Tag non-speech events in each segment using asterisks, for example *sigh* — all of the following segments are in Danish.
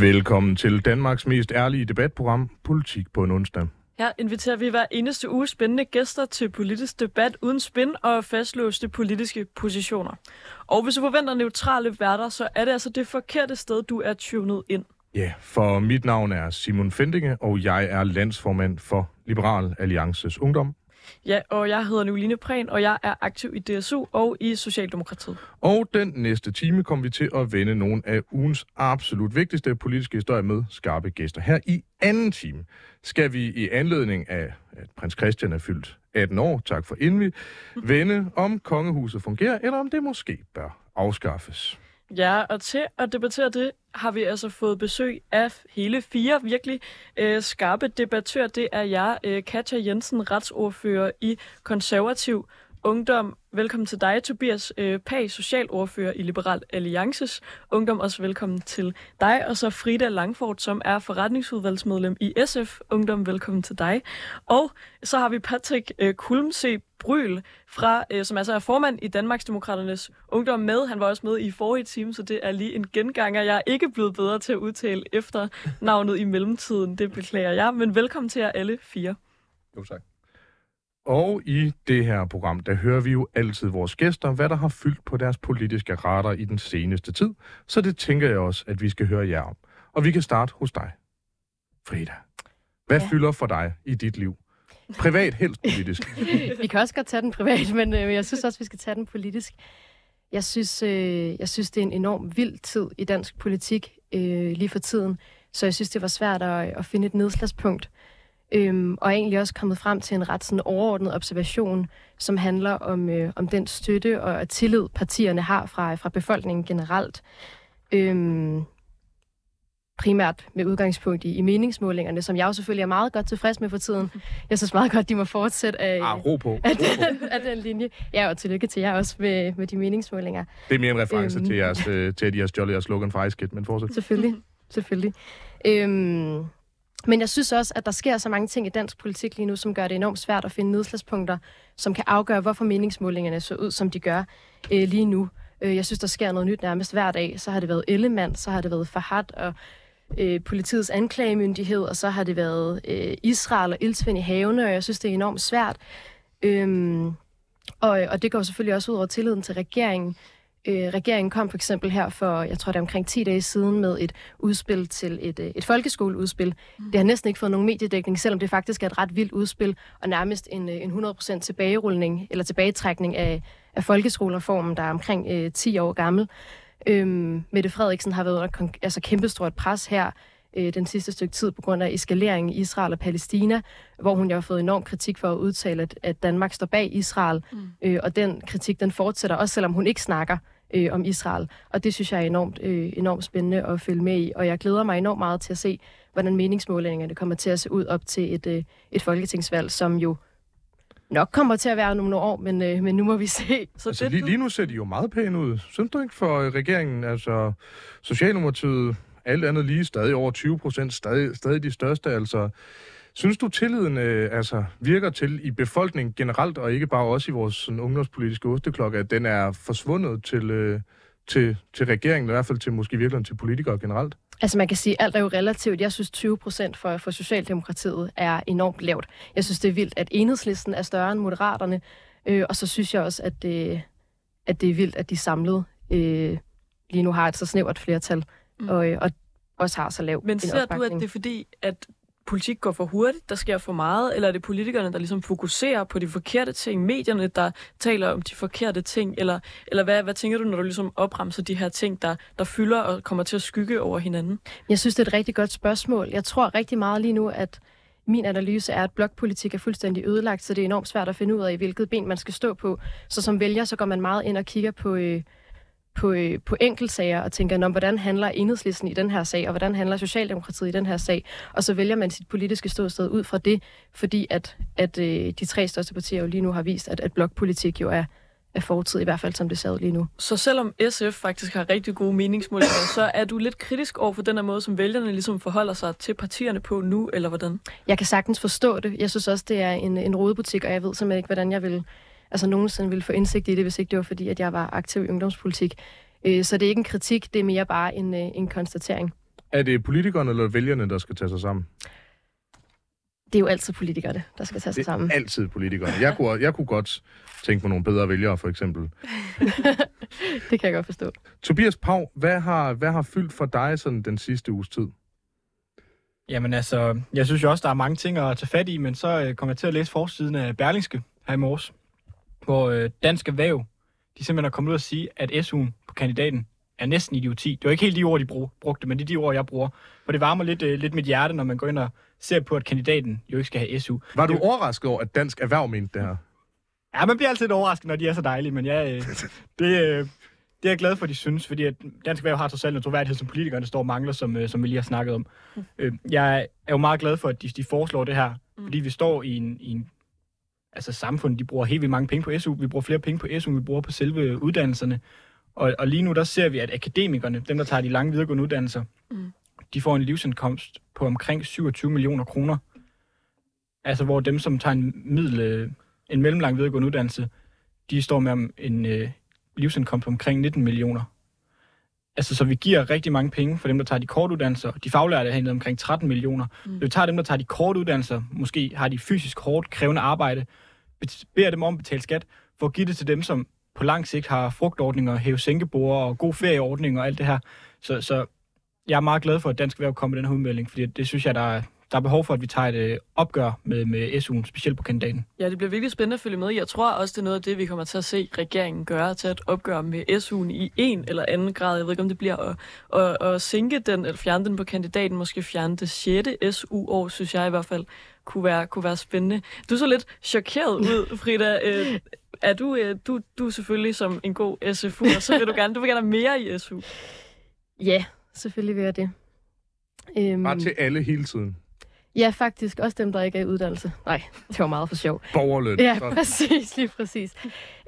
Velkommen til Danmarks mest ærlige debatprogram, Politik på en onsdag. Her inviterer vi hver eneste uge spændende gæster til politisk debat uden spin og fastlåste politiske positioner. Og hvis du forventer neutrale værter, så er det altså det forkerte sted, du er tunet ind. Ja, for mit navn er Simon Fendinge, og jeg er landsformand for Liberal Alliances Ungdom. Ja, og jeg hedder Nuline Prehn, og jeg er aktiv i DSU og i Socialdemokratiet. Og den næste time kommer vi til at vende nogle af ugens absolut vigtigste politiske historier med skarpe gæster. Her i anden time skal vi i anledning af, at prins Christian er fyldt 18 år, tak for indvi, vende om kongehuset fungerer, eller om det måske bør afskaffes. Ja, og til at debattere det har vi altså fået besøg af hele fire virkelig øh, skarpe debattører. Det er jeg, øh, Katja Jensen, retsordfører i Konservativ Ungdom. Velkommen til dig, Tobias øh, Pag, socialordfører i Liberal Alliances Ungdom. Også velkommen til dig. Og så Frida Langfort, som er forretningsudvalgsmedlem i SF Ungdom. Velkommen til dig. Og så har vi Patrick øh, Kulmse Bryl, fra, øh, som altså er formand i Danmarksdemokraternes Ungdom med. Han var også med i forrige time, så det er lige en genganger. Jeg er ikke blevet bedre til at udtale efter navnet i mellemtiden. Det beklager jeg. Men velkommen til jer alle fire. Jo, tak. Og i det her program, der hører vi jo altid vores gæster, hvad der har fyldt på deres politiske radar i den seneste tid. Så det tænker jeg også, at vi skal høre jer om. Og vi kan starte hos dig. Frida, hvad ja. fylder for dig i dit liv? Privat, helst politisk. *laughs* vi kan også godt tage den privat, men øh, jeg synes også, vi skal tage den politisk. Jeg synes, øh, jeg synes det er en enorm vild tid i dansk politik øh, lige for tiden, så jeg synes, det var svært at, at finde et nedslagspunkt. Øhm, og er egentlig også kommet frem til en ret sådan overordnet observation, som handler om, øh, om den støtte og tillid, partierne har fra, fra befolkningen generelt. Øhm, primært med udgangspunkt i, i meningsmålingerne, som jeg jo selvfølgelig er meget godt tilfreds med for tiden. Jeg synes meget godt, de må fortsætte af, ah, ro på. af, den, af den linje. Ja, og tillykke til jer også med, med de meningsmålinger. Det er mere en reference øhm, til, jeres, øh, til, at I har stjålet jeres slogan fra Ice men fortsæt. Selvfølgelig, selvfølgelig. Øhm, men jeg synes også, at der sker så mange ting i dansk politik lige nu, som gør det enormt svært at finde nedslagspunkter, som kan afgøre, hvorfor meningsmålingerne så ud, som de gør øh, lige nu. Øh, jeg synes, der sker noget nyt nærmest hver dag. Så har det været Ellemann, så har det været Fahad og øh, politiets anklagemyndighed, og så har det været øh, Israel og ildsvind i havene, og jeg synes, det er enormt svært. Øhm, og, og det går selvfølgelig også ud over tilliden til regeringen. Øh, regeringen kom for eksempel her for, jeg tror det er omkring 10 dage siden, med et udspil til et, øh, et folkeskoleudspil. Mm. Det har næsten ikke fået nogen mediedækning, selvom det faktisk er et ret vildt udspil, og nærmest en, øh, en 100% tilbagerulning, eller tilbagetrækning af, af folkeskolereformen, der er omkring øh, 10 år gammel. Øhm, Mette Frederiksen har været under altså kæmpestort pres her øh, den sidste stykke tid på grund af eskaleringen i Israel og Palæstina, hvor hun jo har fået enorm kritik for at udtale, at, at Danmark står bag Israel. Mm. Øh, og den kritik, den fortsætter, også selvom hun ikke snakker øh, om Israel. Og det synes jeg er enormt, øh, enormt spændende at følge med i. Og jeg glæder mig enormt meget til at se, hvordan meningsmålingerne kommer til at se ud op til et, øh, et folketingsvalg, som jo nok kommer til at være nogle år, men, øh, men nu må vi *laughs* se. Så altså, det, lige, lige nu ser de jo meget pæne ud. Synes du ikke for øh, regeringen? Altså, Socialdemokratiet, alt andet lige, stadig over 20 procent, stadig, stadig de største. Altså, synes du, tilliden øh, altså, virker til i befolkningen generelt, og ikke bare også i vores sådan, ungdomspolitiske osteklokke, at den er forsvundet til, øh, til, til regeringen, i hvert fald til måske virkelig til politikere generelt? Altså man kan sige, at alt er jo relativt. Jeg synes 20 procent for, for Socialdemokratiet er enormt lavt. Jeg synes, det er vildt, at enhedslisten er større end moderaterne. Øh, og så synes jeg også, at det, at det er vildt, at de samlet øh, lige nu har et så snævert flertal, mm. og, og også har så lav Men ser du, at det er fordi, at politik går for hurtigt, der sker for meget, eller er det politikerne, der ligesom fokuserer på de forkerte ting, medierne, der taler om de forkerte ting, eller, eller hvad, hvad tænker du, når du ligesom opremser de her ting, der, der fylder og kommer til at skygge over hinanden? Jeg synes, det er et rigtig godt spørgsmål. Jeg tror rigtig meget lige nu, at min analyse er, at blokpolitik er fuldstændig ødelagt, så det er enormt svært at finde ud af, hvilket ben man skal stå på. Så som vælger, så går man meget ind og kigger på, øh, på, øh, på enkeltsager og tænker, om hvordan handler enhedslisten i den her sag, og hvordan handler Socialdemokratiet i den her sag, og så vælger man sit politiske ståsted ud fra det, fordi at, at øh, de tre største partier jo lige nu har vist, at, at blokpolitik jo er, er fortid, i hvert fald som det ud lige nu. Så selvom SF faktisk har rigtig gode meningsmålinger, så er du lidt kritisk over for den her måde, som vælgerne ligesom forholder sig til partierne på nu, eller hvordan? Jeg kan sagtens forstå det. Jeg synes også, det er en, en rodebutik, og jeg ved simpelthen ikke, hvordan jeg vil altså nogensinde ville få indsigt i det, hvis ikke det var fordi, at jeg var aktiv i ungdomspolitik. Øh, så det er ikke en kritik, det er mere bare en, øh, en konstatering. Er det politikerne eller vælgerne, der skal tage sig sammen? Det er jo altid politikerne, der skal tage sig Det sammen. er altid politikerne. Jeg kunne, jeg kunne godt tænke mig nogle bedre vælgere, for eksempel. *laughs* Det kan jeg godt forstå. Tobias Pau, hvad har, hvad har fyldt for dig sådan den sidste uges tid? Jamen altså, jeg synes jo også, der er mange ting at tage fat i, men så øh, kom jeg til at læse forsiden af Berlingske her i morges, hvor øh, Dansk Erhverv, de simpelthen er kommet ud og sige, at SU'en på kandidaten er næsten idioti. Det var ikke helt de ord, de brug, brugte, men det er de ord, jeg bruger. For det varmer lidt, øh, lidt mit hjerte, når man går ind og ser på, at kandidaten jo ikke skal have SU. Var du Det- overrasket over, at Dansk Erhverv mente det her? Ja, man bliver altid lidt overrasket, når de er så dejlige, men ja, øh, *laughs* det, øh, det er jeg glad for, at de synes, fordi at Dansk Erhverv har trods alt en troværdighed, som politikerne står og mangler, som, øh, som vi lige har snakket om. Øh, jeg er jo meget glad for, at de, de foreslår det her, Mm. fordi vi står i en, i en altså samfund, de bruger helt vildt mange penge på SU, vi bruger flere penge på SU, vi bruger på selve uddannelserne. Og, og lige nu, der ser vi, at akademikerne, dem der tager de lange videregående uddannelser, Mm. de får en livsindkomst på omkring 27 millioner kroner. Altså hvor dem, som tager en, middel, øh, en mellemlang videregående uddannelse, de står med om en øh, livsindkomst på omkring 19 millioner. Altså, så vi giver rigtig mange penge for dem, der tager de korte uddannelser. De faglærte har omkring 13 millioner. Mm. Vi tager dem, der tager de korte uddannelser, måske har de fysisk hårdt krævende arbejde, beder dem om at betale skat, for at give det til dem, som på lang sigt har frugtordninger, hæve sænkebord og god ferieordning og alt det her. Så, så jeg er meget glad for, at Dansk Erhverv kommer med den her udmelding, fordi det synes jeg, der er, der er behov for, at vi tager et øh, opgør med, med SU'en, specielt på kandidaten. Ja, det bliver virkelig spændende at følge med. Jeg tror også, det er noget af det, vi kommer til at se regeringen gøre, til at opgøre med SU'en i en eller anden grad. Jeg ved ikke, om det bliver at, at, at sænke den, eller fjerne den på kandidaten, måske fjerne det 6. SU-år, synes jeg i hvert fald kunne være, kunne være spændende. Du så lidt chokeret ud, *laughs* Frida. Øh, er du, øh, du, du er selvfølgelig som en god SFU, og så vil du gerne, du vil gerne have mere i SU. Ja, selvfølgelig vil jeg det. Øhm, Bare til alle hele tiden. Ja, faktisk. Også dem, der ikke er i uddannelse. Nej, det var meget for sjov. Borgerløn. Ja, præcis, lige præcis.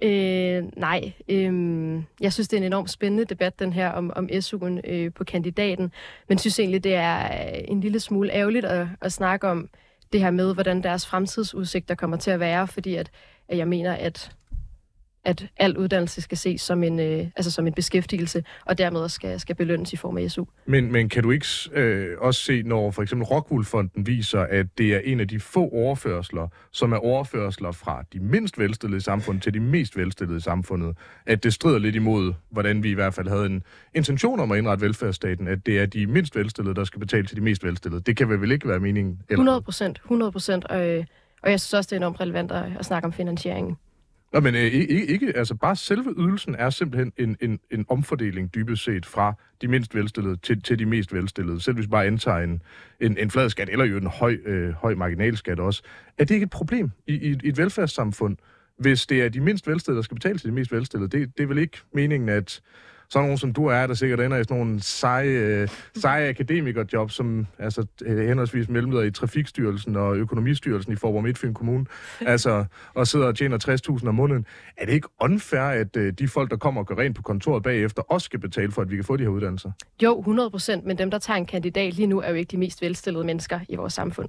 Øh, nej, øh, jeg synes, det er en enormt spændende debat, den her om, om SU'en øh, på kandidaten, men synes egentlig, det er øh, en lille smule ærgerligt at, at snakke om det her med, hvordan deres fremtidsudsigter kommer til at være, fordi at, at jeg mener, at at al uddannelse skal ses som en, øh, altså som en beskæftigelse, og dermed også skal, skal belønnes i form af SU. Men, men kan du ikke øh, også se, når for eksempel Rockwool-fonden viser, at det er en af de få overførsler, som er overførsler fra de mindst velstillede i samfundet til de mest velstillede i samfundet, at det strider lidt imod, hvordan vi i hvert fald havde en intention om at indrette velfærdsstaten, at det er de mindst velstillede, der skal betale til de mest velstillede. Det kan vel ikke være meningen? Eller? 100 procent, 100 procent, og, øh, og jeg synes også, det er enormt relevant at, at snakke om finansieringen. Nå, men øh, ikke, ikke, altså bare selve ydelsen er simpelthen en, en, en omfordeling dybest set fra de mindst velstillede til, til de mest velstillede. Selv hvis vi bare antager en, en, en flad skat, eller jo en høj, øh, høj marginalskat også. Er det ikke et problem i, i, i et velfærdssamfund, hvis det er de mindst velstillede, der skal betale til de mest velstillede? Det, det er vel ikke meningen, at sådan nogen som du er, der sikkert ender i sådan nogle seje, øh, seje akademikerjob, som altså øh, henholdsvis mellemleder i Trafikstyrelsen og Økonomistyrelsen i Forborg Midtfyn Kommune, *laughs* altså, og sidder og tjener 60.000 om måneden. Er det ikke unfair, at øh, de folk, der kommer og gør rent på kontoret bagefter, også skal betale for, at vi kan få de her uddannelser? Jo, 100 procent, men dem, der tager en kandidat lige nu, er jo ikke de mest velstillede mennesker i vores samfund.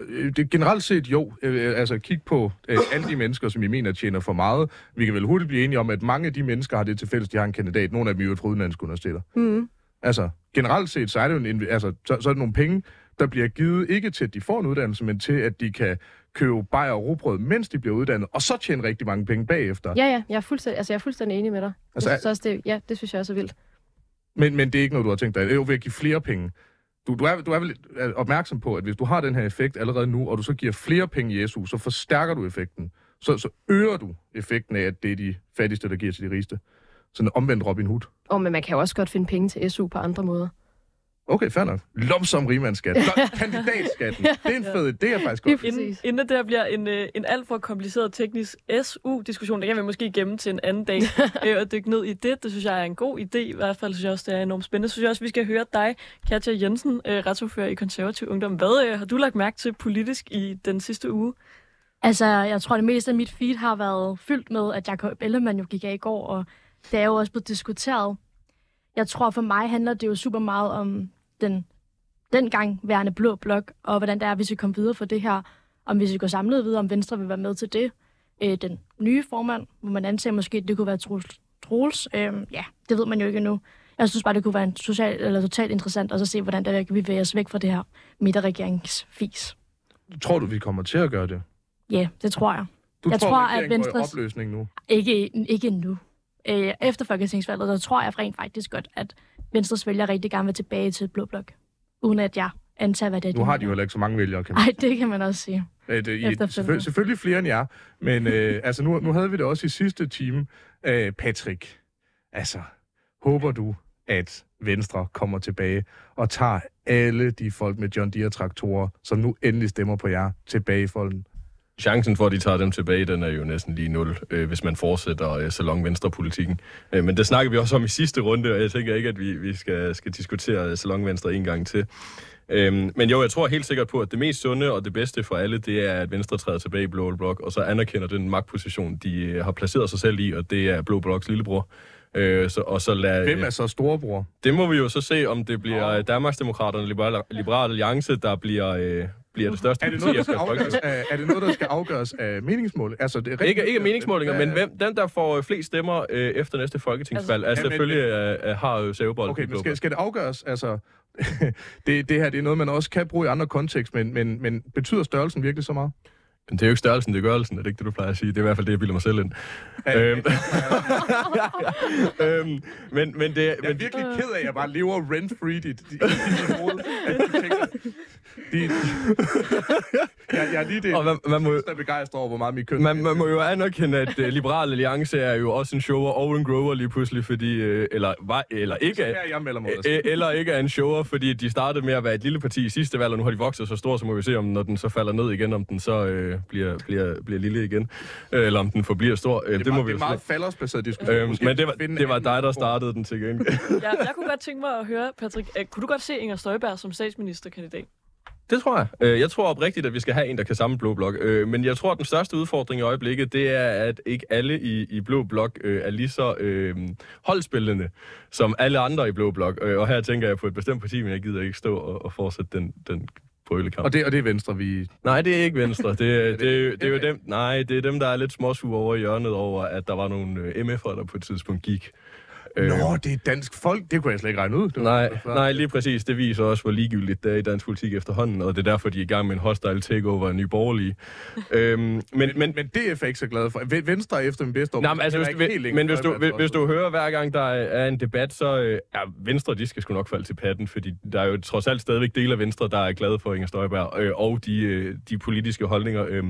Øh, Det generelt set jo, øh, altså kig på øh, alle de mennesker, som I mener tjener for meget. Vi kan vel hurtigt blive enige om, at mange af de mennesker har det til fælles, de har en kandidat. Nogle af dem er jo fra udenlandske universiteter. Mm. Altså, generelt set, så er det jo en, altså, så, så er det nogle penge, der bliver givet ikke til, at de får en uddannelse, men til, at de kan købe bajer og rugbrød, mens de bliver uddannet, og så tjene rigtig mange penge bagefter. Ja, ja, jeg er fuldstændig, altså, jeg er fuldstændig enig med dig. Altså, jeg synes også, det, ja, det synes jeg også er vildt. Men, men det er ikke noget, du har tænkt dig. Det er jo ved at give flere penge. Du, du, er, du er vel øh, opmærksom på, at hvis du har den her effekt allerede nu, og du så giver flere penge i SU, så forstærker du effekten. Så, så øger du effekten af, at det er de fattigste, der giver til de rigeste. Sådan en omvendt Robin Hood. Og men man kan jo også godt finde penge til SU på andre måder. Okay, fair nok. Lomsom rigmandsskat. *laughs* Kandidatskatten. Det er en fed idé, det er faktisk godt. Inden, inden det der bliver en, øh, en alt for kompliceret teknisk SU-diskussion, det kan vi måske gemme til en anden dag *laughs* øh, og dykke ned i det. Det synes jeg er en god idé. I hvert fald synes jeg også, det er enormt spændende. Så synes jeg også, vi skal høre dig, Katja Jensen, øh, retsordfører i Konservativ Ungdom. Hvad øh, har du lagt mærke til politisk i den sidste uge? Altså, jeg tror, det meste af mit feed har været fyldt med, at Jacob Ellemann jo gik af i går, og det er jo også blevet diskuteret. Jeg tror, for mig handler det jo super meget om den dengang værende blå blok, og hvordan det er, hvis vi kommer videre for det her. Om hvis vi går samlet videre, om Venstre vil være med til det. Øh, den nye formand, hvor man antager måske, at det kunne være Troels. Troels øh, ja, det ved man jo ikke endnu. Jeg synes bare, det kunne være en social, eller totalt interessant at så se, hvordan der kan vi bevæge os væk fra det her midterregeringsfis. Tror du, vi kommer til at gøre det? Ja, det tror jeg. Du Jeg tror, tror, at regeringen går i opløsning nu? Ikke, ikke endnu. Øh, efter Folketingsvalget, der tror jeg rent faktisk godt, at Venstres vælger rigtig gerne vil tilbage til Blå Blok. Uden at jeg antager, hvad det er, Nu har de jo heller ikke så mange vælgere, kan man Ej, det kan man også sige. Øh, det, I, år. selvfølgelig flere end jer, men øh, *laughs* altså nu, nu havde vi det også i sidste time. Øh, Patrick, altså, håber du, at Venstre kommer tilbage og tager alle de folk med John Deere-traktorer, som nu endelig stemmer på jer, tilbage i folden? Chancen for, at de tager dem tilbage, den er jo næsten lige nul, øh, hvis man fortsætter øh, salon-venstre-politikken. Øh, men det snakker vi også om i sidste runde, og jeg tænker ikke, at vi, vi skal, skal diskutere salon-venstre en gang til. Øhm, men jo, jeg tror helt sikkert på, at det mest sunde og det bedste for alle, det er, at Venstre træder tilbage i Blå Blok, og så anerkender den magtposition, de øh, har placeret sig selv i, og det er Blå Bloks lillebror. Øh, så, og så lad, Hvem er så storebror? Det må vi jo så se, om det bliver oh. Danmarksdemokraterne Liberal, Liberal Alliance, der bliver, øh, bliver det største Er det, parti noget, der skal afgøres af, er det noget, der skal afgøres af meningsmål? Altså, det er rigtig- Ikke, ikke meningsmålinger, men hvem, den, der får flest stemmer øh, efter næste folketingsvalg, Altså, er ja, men- selvfølgelig øh, øh, har jo sævebold. Okay, men skal, skal det afgøres? Altså, *laughs* det, det her det er noget, man også kan bruge i andre kontekst, men, men, men betyder størrelsen virkelig så meget? Men det er jo ikke størrelsen, det er gørelsen, er det ikke det, du plejer at sige? Det er i hvert fald det, jeg bilder mig selv ind. Øhm. *laughs* øhm, men, men det, Jeg er men, virkelig ked af, at jeg bare lever rent-free i dit hoved. At du tænker, de, *laughs* jeg, jeg er lige det, og man, man, må, jeg er begejstret over, hvor meget mit køn... man, man må jo anerkende, at uh, Liberal Alliance er jo også en shower og en grower lige pludselig, fordi, øh, eller, var, eller ikke er, jeg melder mig. Øh, eller ikke er en shower, fordi de startede med at være et lille parti i sidste valg, og nu har de vokset så stor, så må vi se, om når den så falder ned igen, om den så øh, bliver, bliver, bliver lille igen, øh, eller om den forbliver stor. Øh, Det, det, er må meget, vi det er meget se. faldersbaseret diskussion. Måske men det var, det var dig, der startede den til gengæld. Jeg, jeg kunne godt tænke mig at høre, Patrick, øh, kunne du godt se Inger Støjberg som statsministerkandidat? Det tror jeg. Øh, Jeg tror oprigtigt, at vi skal have en, der kan samle Blå Blok. Øh, Men jeg tror, at den største udfordring i øjeblikket, det er, at ikke alle i, i Blå Blok øh, er lige så øh, holdspillende som alle andre i Blå Blok. Og her tænker jeg på et bestemt parti, men jeg gider ikke stå og, og fortsætte den, den brølekamp. Og det, og det er Venstre, vi... Nej, det er ikke Venstre. Det, *laughs* det, det, det er jo dem, nej, det er dem, der er lidt småsure over i hjørnet over, at der var nogle MF'ere, der på et tidspunkt gik. Øh, Nå, det er dansk folk. Det kunne jeg slet ikke regne ud. Det Nej, det nej, lige præcis. Det viser også, hvor ligegyldigt det er i dansk politik efterhånden, og det er derfor, de er i gang med en hostile takeover af Nye Borgerlige. *laughs* øhm, men, men, Men, men DF er ikke så glad for. Ven- Venstre er efter min bedste Nej, men, altså, hvis, ikke helt men hvis, du, hvis, hvis du hører hver gang, der er, en debat, så øh, ja, Venstre, de skal sgu nok falde til patten, fordi der er jo trods alt stadigvæk dele af Venstre, der er glade for Inger Støjberg, øh, og de, øh, de politiske holdninger, øh,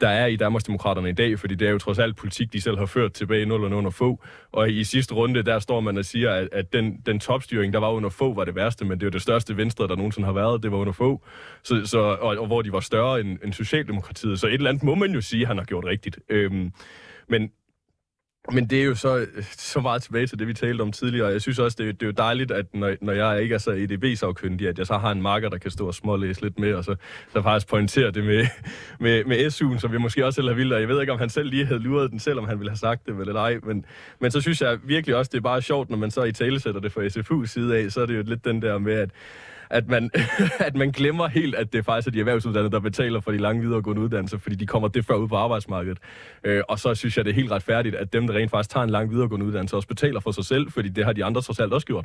der er i Danmarksdemokraterne i dag, fordi det er jo trods alt politik, de selv har ført tilbage i 0 og under få. Og i sidste runde, der står man og siger, at, at den, den topstyring, der var under få, var det værste, men det er jo det største Venstre, der nogensinde har været, det var under få, så, så, og, og hvor de var større end, end Socialdemokratiet. Så et eller andet må man jo sige, han har gjort rigtigt. Øhm, men men det er jo så, øh, så meget tilbage til det, vi talte om tidligere. Jeg synes også, det er, det er jo dejligt, at når, når jeg ikke er så EDB-sagkyndig, at jeg så har en marker, der kan stå og smålæse lidt med, og så, så faktisk pointere det med, *laughs* med, med SU'en, som vi måske også selv har vildt. Jeg ved ikke, om han selv lige havde luret den, selvom han ville have sagt det, eller ej. Men, men så synes jeg virkelig også, det er bare sjovt, når man så i tale sætter det fra SFU's side af, så er det jo lidt den der med, at at man, *laughs* at man glemmer helt, at det faktisk er de erhvervsuddannede, der betaler for de lange videregående uddannelser, fordi de kommer det før ud på arbejdsmarkedet. Øh, og så synes jeg, det er helt retfærdigt, at dem, der rent faktisk tager en lang videregående uddannelse, også betaler for sig selv, fordi det har de andre trods alt også gjort.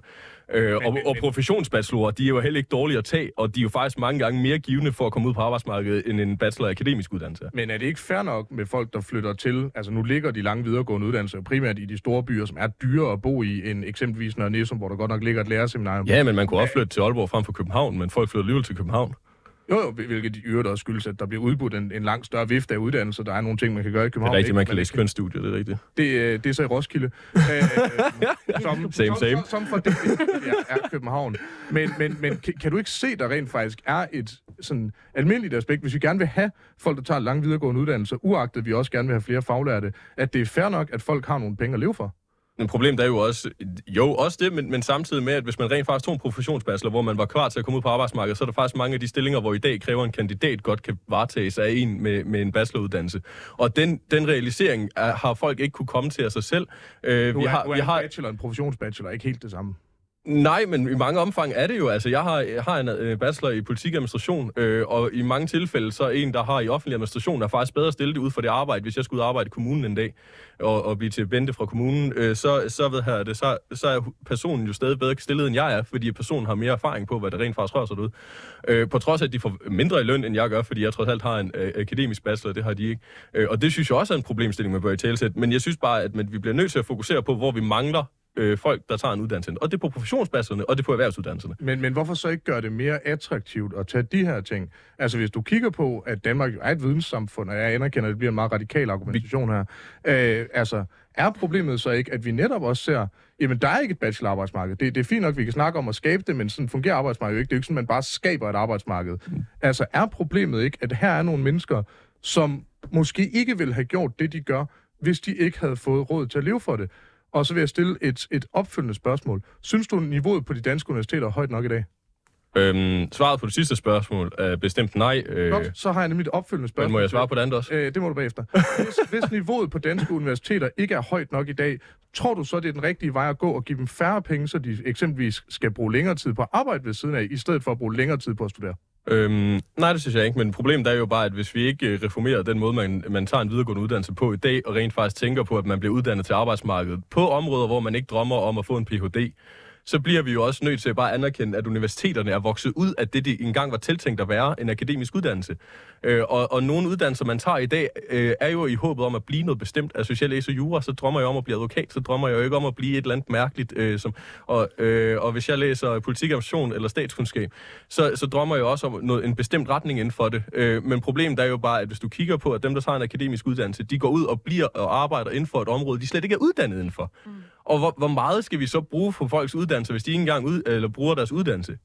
Øh, og, men- og men- professionsbachelorer, de er jo heller ikke dårlige at tage, og de er jo faktisk mange gange mere givende for at komme ud på arbejdsmarkedet, end en bachelor akademisk uddannelse. Men er det ikke fair nok med folk, der flytter til? Altså nu ligger de lange videregående uddannelser primært i de store byer, som er dyre at bo i, end eksempelvis Nørre Nissum, hvor der godt nok ligger et lærerseminarium. Ja, men man kunne også flytte til Aalborg frem for København, men folk flytter alligevel til København. Jo, jo, hvilket i øvrigt også skyldes, at der bliver udbudt en, en langt større vifte af uddannelser. Der er nogle ting, man kan gøre i Det København. er rigtigt, man kan læse kønsstudier, det er rigtigt. Det, øh, det er så i Roskilde. *laughs* øh, som, Same, som, same. Som, som for det ja, er København. Men, men, men kan, kan du ikke se, der rent faktisk er et sådan almindeligt aspekt, hvis vi gerne vil have folk, der tager lange videregående uddannelser, uagtet vi også gerne vil have flere faglærte, at det er fair nok, at folk har nogle penge at leve for? Men problemet er jo også, jo også det, men, men samtidig med, at hvis man rent faktisk tog en professionsbachelor, hvor man var klar til at komme ud på arbejdsmarkedet, så er der faktisk mange af de stillinger, hvor i dag kræver en kandidat godt kan varetages af en med, med en bacheloruddannelse. Og den, den realisering er, har folk ikke kunne komme til af sig selv. Øh, vi er, har, nu er vi en har, bachelor, en professionsbachelor, ikke helt det samme. Nej, men i mange omfang er det jo. Altså, jeg har, jeg har en øh, bachelor i politik og administration, øh, og i mange tilfælde, så er en, der har i offentlig administration, er faktisk bedre stillet ud for det arbejde, hvis jeg skulle arbejde i kommunen en dag, og, og blive til bente fra kommunen, øh, så, så, ved her, det, så, så er personen jo stadig bedre stillet, end jeg er, fordi personen har mere erfaring på, hvad det rent faktisk rører sig ud. Øh, på trods af, at de får mindre i løn, end jeg gør, fordi jeg trods alt har en øh, akademisk bachelor, det har de ikke. Øh, og det synes jeg også er en problemstilling, man bør i talsæt. Men jeg synes bare, at man, vi bliver nødt til at fokusere på, hvor vi mangler øh, folk, der tager en uddannelse. Og det er på professionsbasserne, og det er på erhvervsuddannelserne. Men, men hvorfor så ikke gøre det mere attraktivt at tage de her ting? Altså hvis du kigger på, at Danmark er et videnssamfund, og jeg anerkender, at det bliver en meget radikal argumentation her, øh, altså er problemet så ikke, at vi netop også ser, jamen der er ikke et bachelorarbejdsmarked. Det, det er fint nok, at vi kan snakke om at skabe det, men sådan fungerer arbejdsmarkedet jo ikke. Det er jo ikke sådan, man bare skaber et arbejdsmarked. Mm. Altså er problemet ikke, at her er nogle mennesker, som måske ikke ville have gjort det, de gør, hvis de ikke havde fået råd til at leve for det. Og så vil jeg stille et, et opfølgende spørgsmål. Synes du, niveauet på de danske universiteter er højt nok i dag? Øhm, svaret på det sidste spørgsmål er bestemt nej. Øh, Godt, så har jeg nemlig et opfølgende spørgsmål. Men må jeg svare på det andet også? Øh, det må du bagefter. Hvis, hvis niveauet på danske universiteter ikke er højt nok i dag, tror du så, det er den rigtige vej at gå og give dem færre penge, så de eksempelvis skal bruge længere tid på at arbejde ved siden af, i stedet for at bruge længere tid på at studere? Øhm, nej, det synes jeg ikke, men problemet er jo bare, at hvis vi ikke øh, reformerer den måde, man, man tager en videregående uddannelse på i dag, og rent faktisk tænker på, at man bliver uddannet til arbejdsmarkedet på områder, hvor man ikke drømmer om at få en Ph.D., så bliver vi jo også nødt til at bare anerkende, at universiteterne er vokset ud af det, de engang var tiltænkt at være, en akademisk uddannelse. Øh, og, og nogle uddannelser, man tager i dag, øh, er jo i håbet om at blive noget bestemt. Altså, hvis jeg læser jura, så drømmer jeg om at blive advokat, så drømmer jeg jo ikke om at blive et eller andet mærkeligt. Øh, som, og, øh, og hvis jeg læser politik, eller statskundskab, så, så drømmer jeg også om noget, en bestemt retning inden for det. Øh, men problemet er jo bare, at hvis du kigger på, at dem, der tager en akademisk uddannelse, de går ud og bliver og arbejder inden for et område, de slet ikke er uddannet indenfor. Mm. Og hvor, hvor meget skal vi så bruge for folks uddannelse, hvis de ikke engang ud, eller bruger deres uddannelse?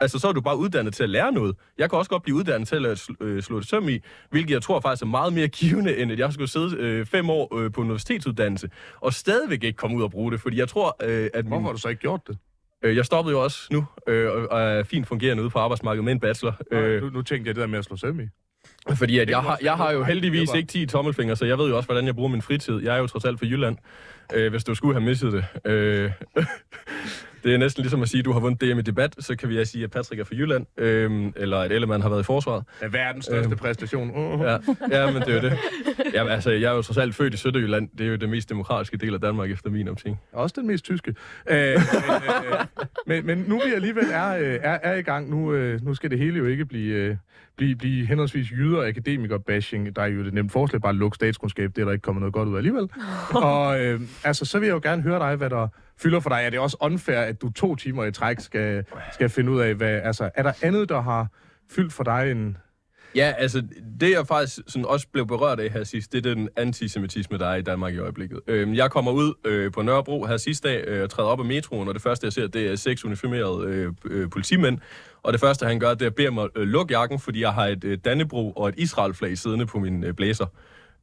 Altså, så er du bare uddannet til at lære noget. Jeg kan også godt blive uddannet til at øh, slå det søm i, hvilket jeg tror faktisk er meget mere givende, end at jeg skulle sidde øh, fem år øh, på universitetsuddannelse, og stadigvæk ikke komme ud og bruge det, fordi jeg tror, øh, at... Hvorfor min... har du så ikke gjort det? Øh, jeg stoppede jo også nu, øh, og er fint fungerende ude på arbejdsmarkedet med en bachelor. Øh, nu, nu tænkte jeg det der med at slå søm i. Fordi at jeg, har, jeg har jo heldigvis ikke 10 tommelfingre, så jeg ved jo også, hvordan jeg bruger min fritid. Jeg er jo trods alt fra Jylland, øh, hvis du skulle have misset det. Øh, *laughs* det er næsten ligesom at sige, at du har vundet DM i debat, så kan vi sige, at Patrick er fra Jylland, øh, eller at Ellemann har været i forsvaret. Er verdens største øh, præstation. Uh-huh. *laughs* Ja, ja, men det er jo det. Ja, altså, jeg er jo trods alt født i Sønderjylland. Det er jo den mest demokratiske del af Danmark, efter min optik. Også den mest tyske. Øh, men, øh, *laughs* men, men nu vi alligevel er, øh, er, er i gang, nu, øh, nu skal det hele jo ikke blive... Blive, blive henholdsvis jyder og akademiker-bashing. Der er jo det nemt forslag bare lukke statskundskab. Det er der ikke kommet noget godt ud alligevel. og øh, altså, så vil jeg jo gerne høre dig, hvad der fylder for dig. Er det også unfair, at du to timer i træk skal, skal finde ud af, hvad... Altså, er der andet, der har fyldt for dig end, Ja, altså, det jeg faktisk sådan også blev berørt af her sidst, det er den antisemitisme, der er i Danmark i øjeblikket. Øhm, jeg kommer ud øh, på Nørrebro her sidste dag øh, og træder op af metroen, og det første, jeg ser, det er seks uniformerede øh, øh, politimænd. Og det første, han gør, det er at bede mig øh, lukke jakken, fordi jeg har et øh, Dannebro og et Israel-flag siddende på min øh, blæser.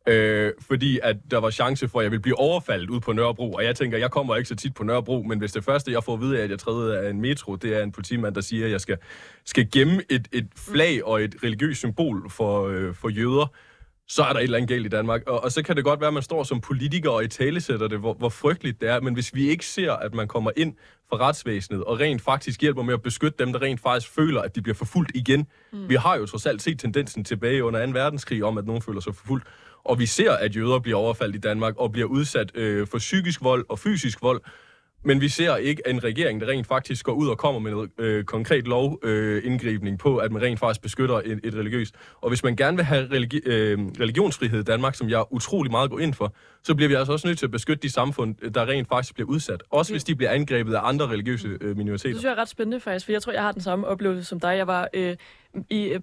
Øh, fordi at der var chance for, at jeg ville blive overfaldet ud på Nørrebro. Og jeg tænker, jeg kommer ikke så tit på Nørrebro, men hvis det første, jeg får at vide af, at jeg træder af en metro, det er en politimand, der siger, at jeg skal, skal gemme et, et flag og et religiøst symbol for, øh, for jøder, så er der et eller andet galt i Danmark. Og, og så kan det godt være, at man står som politiker og i talesætter det, hvor, hvor frygteligt det er. Men hvis vi ikke ser, at man kommer ind for retsvæsenet og rent faktisk hjælper med at beskytte dem, der rent faktisk føler, at de bliver forfulgt igen. Mm. Vi har jo trods alt set tendensen tilbage under 2. verdenskrig om, at nogen føler sig forfulgt. Og vi ser, at jøder bliver overfaldt i Danmark og bliver udsat øh, for psykisk vold og fysisk vold. Men vi ser ikke en regering, der rent faktisk går ud og kommer med noget øh, konkret lovindgribning øh, på, at man rent faktisk beskytter et, et religiøst. Og hvis man gerne vil have religi- øh, religionsfrihed i Danmark, som jeg utrolig meget går ind for, så bliver vi altså også nødt til at beskytte de samfund, der rent faktisk bliver udsat. Også hvis de bliver angrebet af andre religiøse øh, minoriteter. Det synes jeg er ret spændende faktisk, for jeg tror, jeg har den samme oplevelse som dig. Jeg var øh, i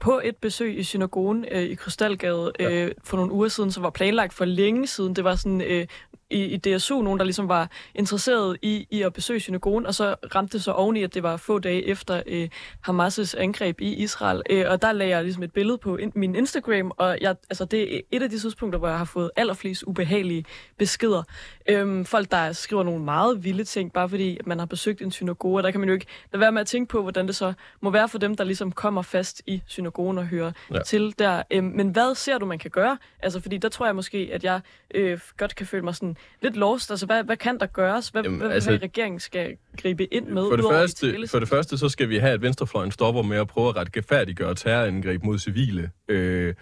på et besøg i synagogen øh, i Krystalgade øh, ja. for nogle uger siden, som var planlagt for længe siden. Det var sådan øh, i, i DSU nogen, der ligesom var interesseret i, i at besøge synagogen, og så ramte det så oveni, at det var få dage efter øh, Hamas' angreb i Israel. Øh, og der lagde jeg ligesom et billede på in, min Instagram, og jeg, altså, det er et af de tidspunkter, hvor jeg har fået allerflest ubehagelige beskeder. Øh, folk, der skriver nogle meget vilde ting, bare fordi man har besøgt en synagoge, og der kan man jo ikke lade være med at tænke på, hvordan det så må være for dem, der ligesom kommer fast i synagogen og hører Ja. til der. Øhm, men hvad ser du, man kan gøre? Altså, fordi der tror jeg måske, at jeg øh, godt kan føle mig sådan lidt lost. Altså, hvad, hvad kan der gøres? Hvad, Jamen, hvad, altså- hvad regeringen skal gribe ind med? For det, første, for det første, så skal vi have, at venstrefløjen stopper med at prøve at retfærdiggøre terrorangreb mod civile. Øh,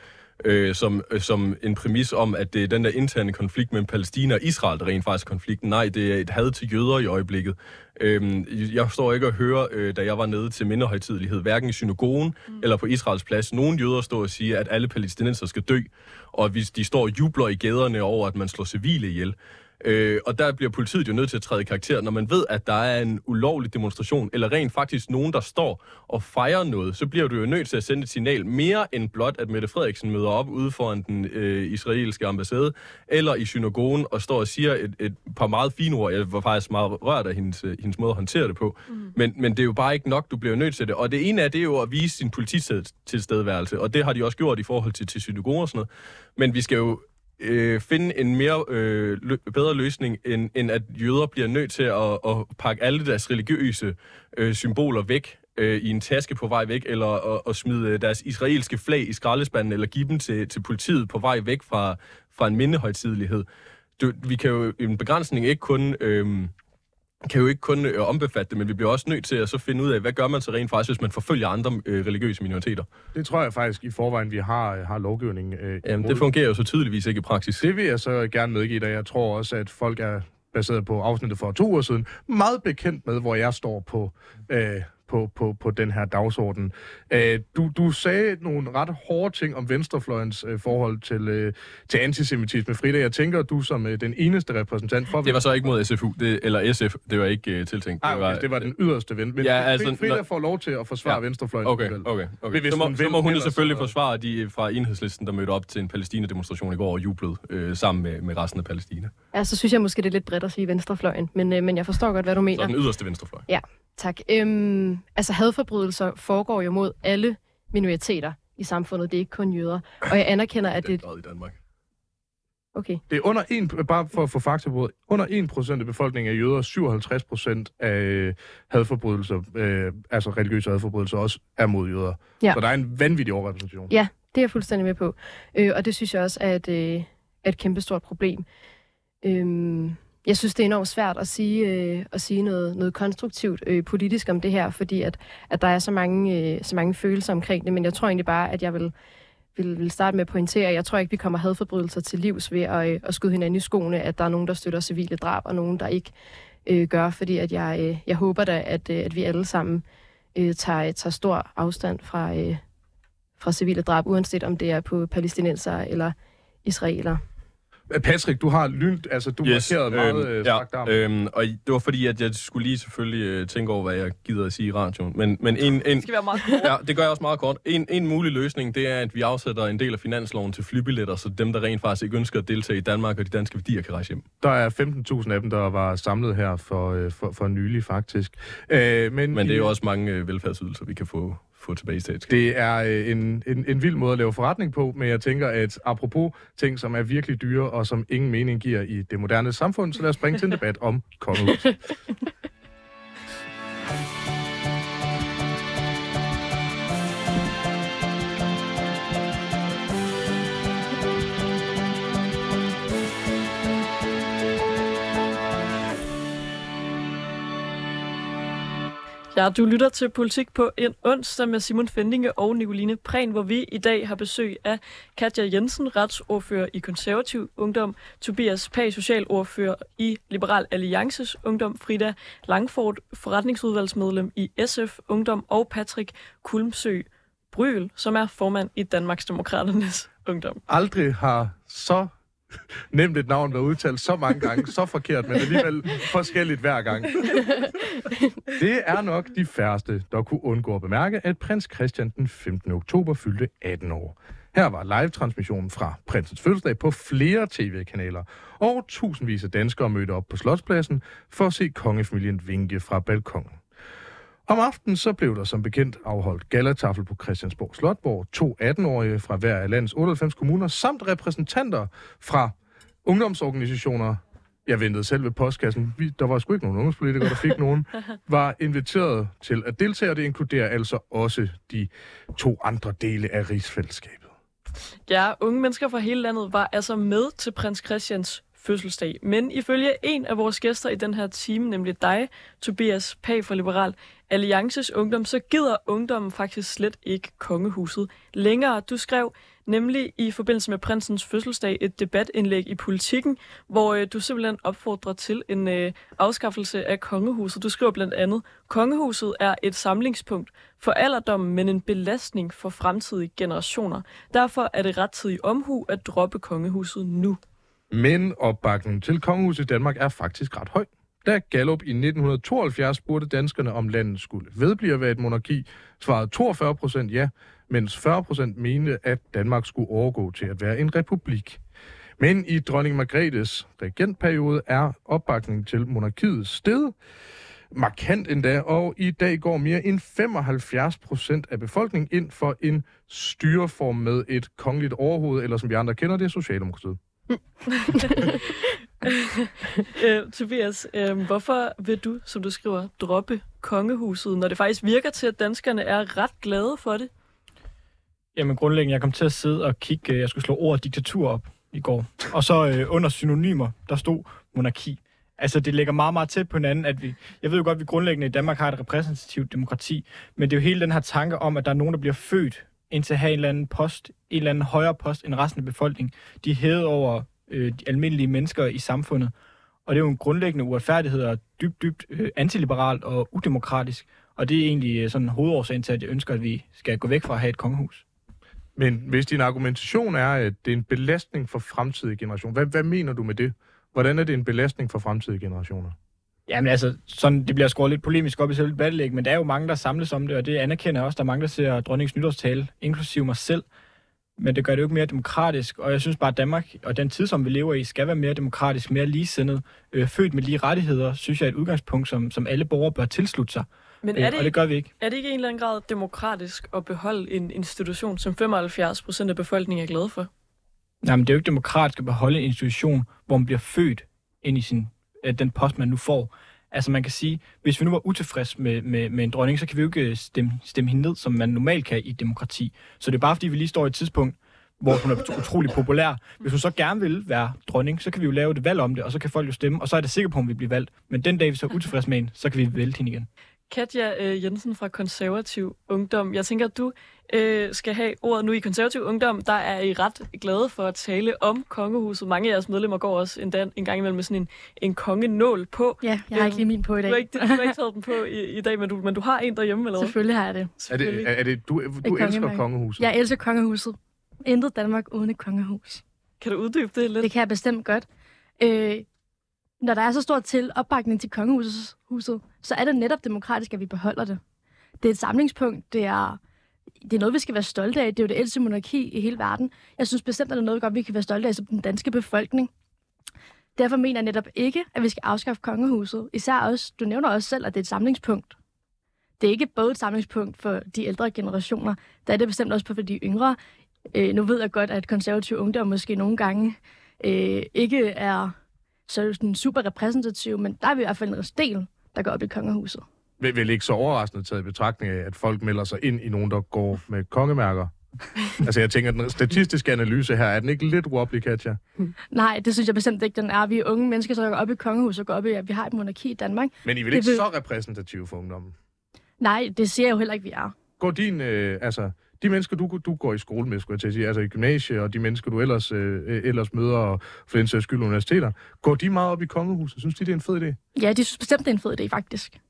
øh, som, øh, som en præmis om, at det er den der interne konflikt mellem Palæstina og Israel, der rent faktisk er konflikten. Nej, det er et had til jøder i øjeblikket. Øhm, jeg står ikke og hører, øh, da jeg var nede til mindehøjtidelighed, hverken i synagogen mm. eller på Israels plads, nogen jøder står og siger, at alle palæstinenser skal dø, og hvis de står og jubler i gaderne over, at man slår civile ihjel. Øh, og der bliver politiet jo nødt til at træde i karakter, når man ved, at der er en ulovlig demonstration, eller rent faktisk nogen, der står og fejrer noget, så bliver du jo nødt til at sende et signal mere end blot, at Mette Frederiksen møder op ude foran den øh, israelske ambassade, eller i synagogen og står og siger et, et par meget fine ord. Jeg var faktisk meget rørt af hendes, øh, hendes måde at håndtere det på. Mm. Men, men det er jo bare ikke nok, du bliver nødt til det. Og det ene af det er jo at vise sin polititilstedeværelse, og det har de også gjort i forhold til, til synagoger og sådan noget. Men vi skal jo øh, finde en mere øh, lø- bedre løsning, end, end at jøder bliver nødt til at, at pakke alle deres religiøse øh, symboler væk øh, i en taske på vej væk, eller at, at smide øh, deres israelske flag i skraldespanden, eller give dem til, til politiet på vej væk fra, fra en mindehøjtidelighed. Du, vi kan jo en begrænsning ikke kun... Øh, kan jo ikke kun øh, ombefatte det, men vi bliver også nødt til at så finde ud af, hvad gør man så rent faktisk, hvis man forfølger andre øh, religiøse minoriteter. Det tror jeg faktisk i forvejen, vi har, har lovgivning øh, Jamen, det fungerer jo så tydeligvis ikke i praksis. Det vil jeg så gerne medgive dig. Jeg tror også, at folk er baseret på afsnittet for to uger siden, meget bekendt med, hvor jeg står på, øh, på, på, på den her dagsorden. Øh, du, du sagde nogle ret hårde ting om venstrefløjens øh, forhold til, øh, til antisemitisme. Frida, jeg tænker, at du som øh, den eneste repræsentant for... Det var så ikke mod SFU, det, eller SF, det var ikke uh, tiltænkt. Ej, okay, det var den yderste ven. Men Ja, ja, altså, Frida når- får lov til at forsvare Ja. ja. venstrefløjen. Okay, okay, okay. Hvis Så må, hun så må hun ellers selvfølgelig så- forsvare de fra enhedslisten, der mødte op til en Palæstina-demonstration i går og jublede øh, sammen med, med resten af Palæstina. Ja, så synes jeg måske, det er lidt bredt at sige venstrefløjen, men, øh, men jeg forstår godt, hvad du Så mener. den yderste venstrefløj. Tak. Øhm, altså hadforbrydelser foregår jo mod alle minoriteter i samfundet. Det er ikke kun jøder. Og jeg anerkender, at Det det... er i Danmark. Okay. Det er under en, bare for at få fakta på, under 1% af befolkningen er jøder, 57% af øh, hadforbrydelser, øh, altså religiøse hadforbrydelser, også er mod jøder. Ja. Så der er en vanvittig overrepræsentation. Ja, det er jeg fuldstændig med på. Øh, og det synes jeg også er et, øh, er et kæmpestort problem. Øhm, jeg synes, det er enormt svært at sige, øh, at sige noget, noget konstruktivt øh, politisk om det her, fordi at, at der er så mange, øh, så mange følelser omkring det, men jeg tror egentlig bare, at jeg vil, vil, vil starte med at pointere, at jeg tror ikke, vi kommer hadforbrydelser til livs ved at, øh, at skyde hinanden i skoene, at der er nogen, der støtter civile drab, og nogen, der ikke øh, gør, fordi at jeg, øh, jeg håber da, at, øh, at vi alle sammen øh, tager, tager stor afstand fra, øh, fra civile drab, uanset om det er på palæstinenser eller israeler. Patrick, du har lynt, altså du yes, markerede meget øh, ja, strakt arm. øhm, og det var fordi, at jeg skulle lige selvfølgelig øh, tænke over, hvad jeg gider at sige i radioen. Men, men en, en, Det skal være meget kort. ja, det gør jeg også meget kort. En, en mulig løsning, det er, at vi afsætter en del af finansloven til flybilletter, så dem, der rent faktisk ikke ønsker at deltage i Danmark og de danske værdier, kan rejse hjem. Der er 15.000 af dem, der var samlet her for, øh, for, for nylig, faktisk. Øh, men, Men det er jo også mange øh, velfærdsydelser, vi kan få, få tilbage i statskassen. Det er øh, en, en, en vild måde at lave forretning på, men jeg tænker, at apropos ting, som er virkelig dyre og som ingen mening giver i det moderne samfund, så lad os springe til en debat om kongehus. *laughs* Ja, du lytter til Politik på en onsdag med Simon Fendinge og Nicoline Prehn, hvor vi i dag har besøg af Katja Jensen, retsordfører i Konservativ Ungdom, Tobias Pag, socialordfører i Liberal Alliances Ungdom, Frida Langfort, forretningsudvalgsmedlem i SF Ungdom, og Patrick Kulmsø Bryl, som er formand i Danmarks Demokraternes Ungdom. Aldrig har så *laughs* nemt et navn været udtalt så mange gange, så forkert, men alligevel forskelligt hver gang. *laughs* Det er nok de færreste, der kunne undgå at bemærke, at prins Christian den 15. oktober fyldte 18 år. Her var live-transmissionen fra prinsens fødselsdag på flere tv-kanaler, og tusindvis af danskere mødte op på Slotspladsen for at se kongefamilien vinke fra balkongen. Om aftenen så blev der som bekendt afholdt gallatafel på Christiansborg Slot, hvor to 18-årige fra hver af landets 98 kommuner samt repræsentanter fra ungdomsorganisationer jeg ventede selv ved postkassen, vi, der var sgu ikke nogen ungdomspolitikere, der fik nogen, *laughs* var inviteret til at deltage, og det inkluderer altså også de to andre dele af rigsfællesskabet. Ja, unge mennesker fra hele landet var altså med til prins Christians fødselsdag. Men ifølge en af vores gæster i den her time, nemlig dig, Tobias Pag fra Liberal Alliances Ungdom, så gider ungdommen faktisk slet ikke kongehuset længere. Du skrev nemlig i forbindelse med prinsens fødselsdag et debatindlæg i politikken, hvor øh, du simpelthen opfordrer til en øh, afskaffelse af kongehuset. Du skriver blandt andet, kongehuset er et samlingspunkt for alderdommen, men en belastning for fremtidige generationer. Derfor er det rettidig omhu at droppe kongehuset nu. Men opbakningen til kongehuset i Danmark er faktisk ret høj. Da Gallup i 1972 spurgte danskerne, om landet skulle vedblive at være et monarki, svarede 42 procent ja, mens 40 procent mente, at Danmark skulle overgå til at være en republik. Men i dronning Margrethes regentperiode er opbakningen til monarkiet steget markant endda, og i dag går mere end 75 procent af befolkningen ind for en styreform med et kongeligt overhoved, eller som vi andre kender det, Socialdemokratiet. *laughs* øh, Tobias, øh, hvorfor vil du, som du skriver, droppe kongehuset, når det faktisk virker til, at danskerne er ret glade for det? Jamen grundlæggende, jeg kom til at sidde og kigge, øh, jeg skulle slå ordet diktatur op i går. Og så øh, under synonymer, der stod monarki. Altså, det ligger meget, meget tæt på hinanden, at vi... Jeg ved jo godt, at vi grundlæggende i Danmark har et repræsentativt demokrati, men det er jo hele den her tanke om, at der er nogen, der bliver født indtil at have en eller anden post, en eller anden højere post end resten af befolkningen. De er hævet over øh, de almindelige mennesker i samfundet. Og det er jo en grundlæggende uretfærdighed og dybt, dybt øh, antiliberalt og udemokratisk. Og det er egentlig øh, sådan hovedårsagen til, at jeg ønsker, at vi skal gå væk fra at have et kongehus. Men hvis din argumentation er, at det er en belastning for fremtidige generationer, hvad, hvad mener du med det? Hvordan er det en belastning for fremtidige generationer? Jamen altså, sådan, det bliver skåret lidt polemisk op i selve debatlæg, men der er jo mange, der samles om det, og det anerkender jeg også. Der er mange, der ser dronningens nytårstale, inklusive mig selv. Men det gør det jo ikke mere demokratisk, og jeg synes bare, at Danmark og den tid, som vi lever i, skal være mere demokratisk, mere ligesindet, øh, født med lige rettigheder, synes jeg er et udgangspunkt, som, som alle borgere bør tilslutte sig. Men Øh, er det, og det gør vi ikke. er det ikke i en eller anden grad demokratisk at beholde en institution, som 75 procent af befolkningen er glade for? Nej, men det er jo ikke demokratisk at beholde en institution, hvor man bliver født ind i sin, øh, den post, man nu får. Altså man kan sige, hvis vi nu var utilfredse med, med, med en dronning, så kan vi jo ikke øh, stemme, stemme hende ned, som man normalt kan i et demokrati. Så det er bare fordi, vi lige står i et tidspunkt, hvor hun er utrolig populær. Hvis hun så gerne vil være dronning, så kan vi jo lave et valg om det, og så kan folk jo stemme, og så er det sikkert på, at hun vil blive valgt. Men den dag, vi så er utilfredse med hende, så kan vi vælte hende igen. Katja øh, Jensen fra Konservativ Ungdom. Jeg tænker, at du øh, skal have ordet nu i Konservativ Ungdom. Der er I ret glade for at tale om kongehuset. Mange af jeres medlemmer går også en, dag, en gang imellem med sådan en, en kongenål på. Ja, jeg har ikke lige min på i Du dag. har ikke, du har ikke taget den på i, i dag, men du, men du har en derhjemme, eller hvad? Selvfølgelig har jeg det. Er det, er, er det du, du elsker kongehuset? Jeg elsker kongehuset. Intet Danmark uden et kongehus. Kan du uddybe det lidt? Det kan jeg bestemt godt. Øh, når der er så stor til opbakning til kongehuset, huset, så er det netop demokratisk, at vi beholder det. Det er et samlingspunkt. Det er, det er noget, vi skal være stolte af. Det er jo det ældste monarki i hele verden. Jeg synes bestemt, at det er noget, godt, vi kan være stolte af som den danske befolkning. Derfor mener jeg netop ikke, at vi skal afskaffe kongehuset. Især også, du nævner også selv, at det er et samlingspunkt. Det er ikke både et samlingspunkt for de ældre generationer, der er det bestemt også for de yngre. Øh, nu ved jeg godt, at konservative ungdom måske nogle gange øh, ikke er så sådan super repræsentativ, men der er vi i hvert fald en del, der går op i kongehuset. Vel, vel ikke så overraskende taget i betragtning af, at folk melder sig ind i nogen, der går med kongemærker. *laughs* altså jeg tænker, den statistiske analyse her, er den ikke lidt wobbly, Katja? Nej, det synes jeg bestemt ikke, den er. Vi er unge mennesker, der går op i kongehuset og går op i, at vi har et monarki i Danmark. Men I er vel ikke vil- så repræsentative for ungdommen? Nej, det siger jeg jo heller ikke, vi er. Går din, øh, altså, de mennesker, du, du går i skole med, skulle jeg til at sige, altså i gymnasie, og de mennesker, du ellers, øh, ellers møder, og for den sags skyld universiteter, går de meget op i kongehuset? Synes de, det er en fed idé? Ja, de synes bestemt, det er en fed idé, faktisk.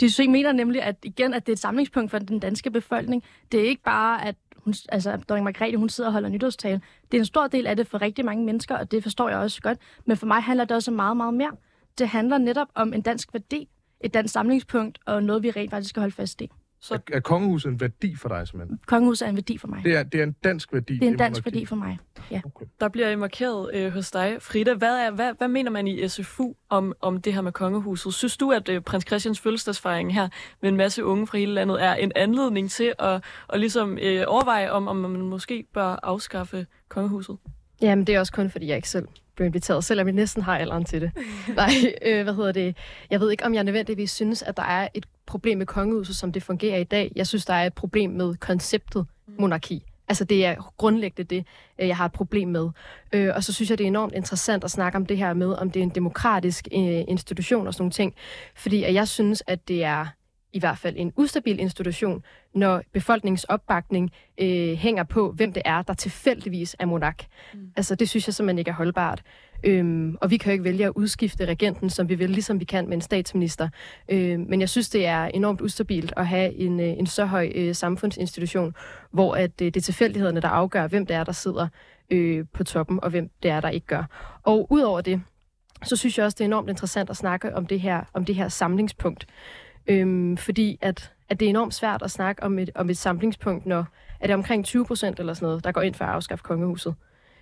De synes, mener nemlig, at igen, at det er et samlingspunkt for den danske befolkning. Det er ikke bare, at hun, altså, dronning Margrethe, hun sidder og holder nytårstale. Det er en stor del af det for rigtig mange mennesker, og det forstår jeg også godt. Men for mig handler det også om meget, meget mere. Det handler netop om en dansk værdi, et dansk samlingspunkt, og noget, vi rent faktisk skal holde fast i. Så Er, er kongehuset en værdi for dig, simpelthen? Kongehuset er en værdi for mig. Det er, det er en dansk værdi. Det er en dansk værdi for mig. Okay. der bliver I markeret øh, hos dig. Frida, hvad, er, hvad, hvad mener man i SFU om, om det her med kongehuset? Synes du, at øh, prins Christians fødselsdagsfejring her med en masse unge fra hele landet er en anledning til at, at ligesom, øh, overveje, om, om man måske bør afskaffe kongehuset? Jamen, det er også kun, fordi jeg ikke selv blev inviteret, selvom jeg næsten har alderen til det. *laughs* Nej, øh, hvad hedder det? Jeg ved ikke, om jeg nødvendigvis synes, at der er et problem med kongehuset, som det fungerer i dag. Jeg synes, der er et problem med konceptet monarki. Altså det er grundlæggende det, øh, jeg har et problem med. Øh, og så synes jeg, det er enormt interessant at snakke om det her med, om det er en demokratisk øh, institution og sådan nogle ting. Fordi jeg synes, at det er i hvert fald en ustabil institution, når befolkningens opbakning øh, hænger på, hvem det er, der tilfældigvis er monark. Mm. Altså, det synes jeg simpelthen ikke er holdbart. Øhm, og vi kan jo ikke vælge at udskifte regenten, som vi vil, ligesom vi kan med en statsminister. Øhm, men jeg synes, det er enormt ustabilt at have en, øh, en så høj øh, samfundsinstitution, hvor at, øh, det er tilfældighederne, der afgør, hvem det er, der sidder øh, på toppen, og hvem det er, der ikke gør. Og udover det, så synes jeg også, det er enormt interessant at snakke om det her, om det her samlingspunkt. Øhm, fordi at, at det er enormt svært at snakke om et, om et samlingspunkt, når er det omkring 20 procent eller sådan noget, der går ind for at afskaffe kongehuset.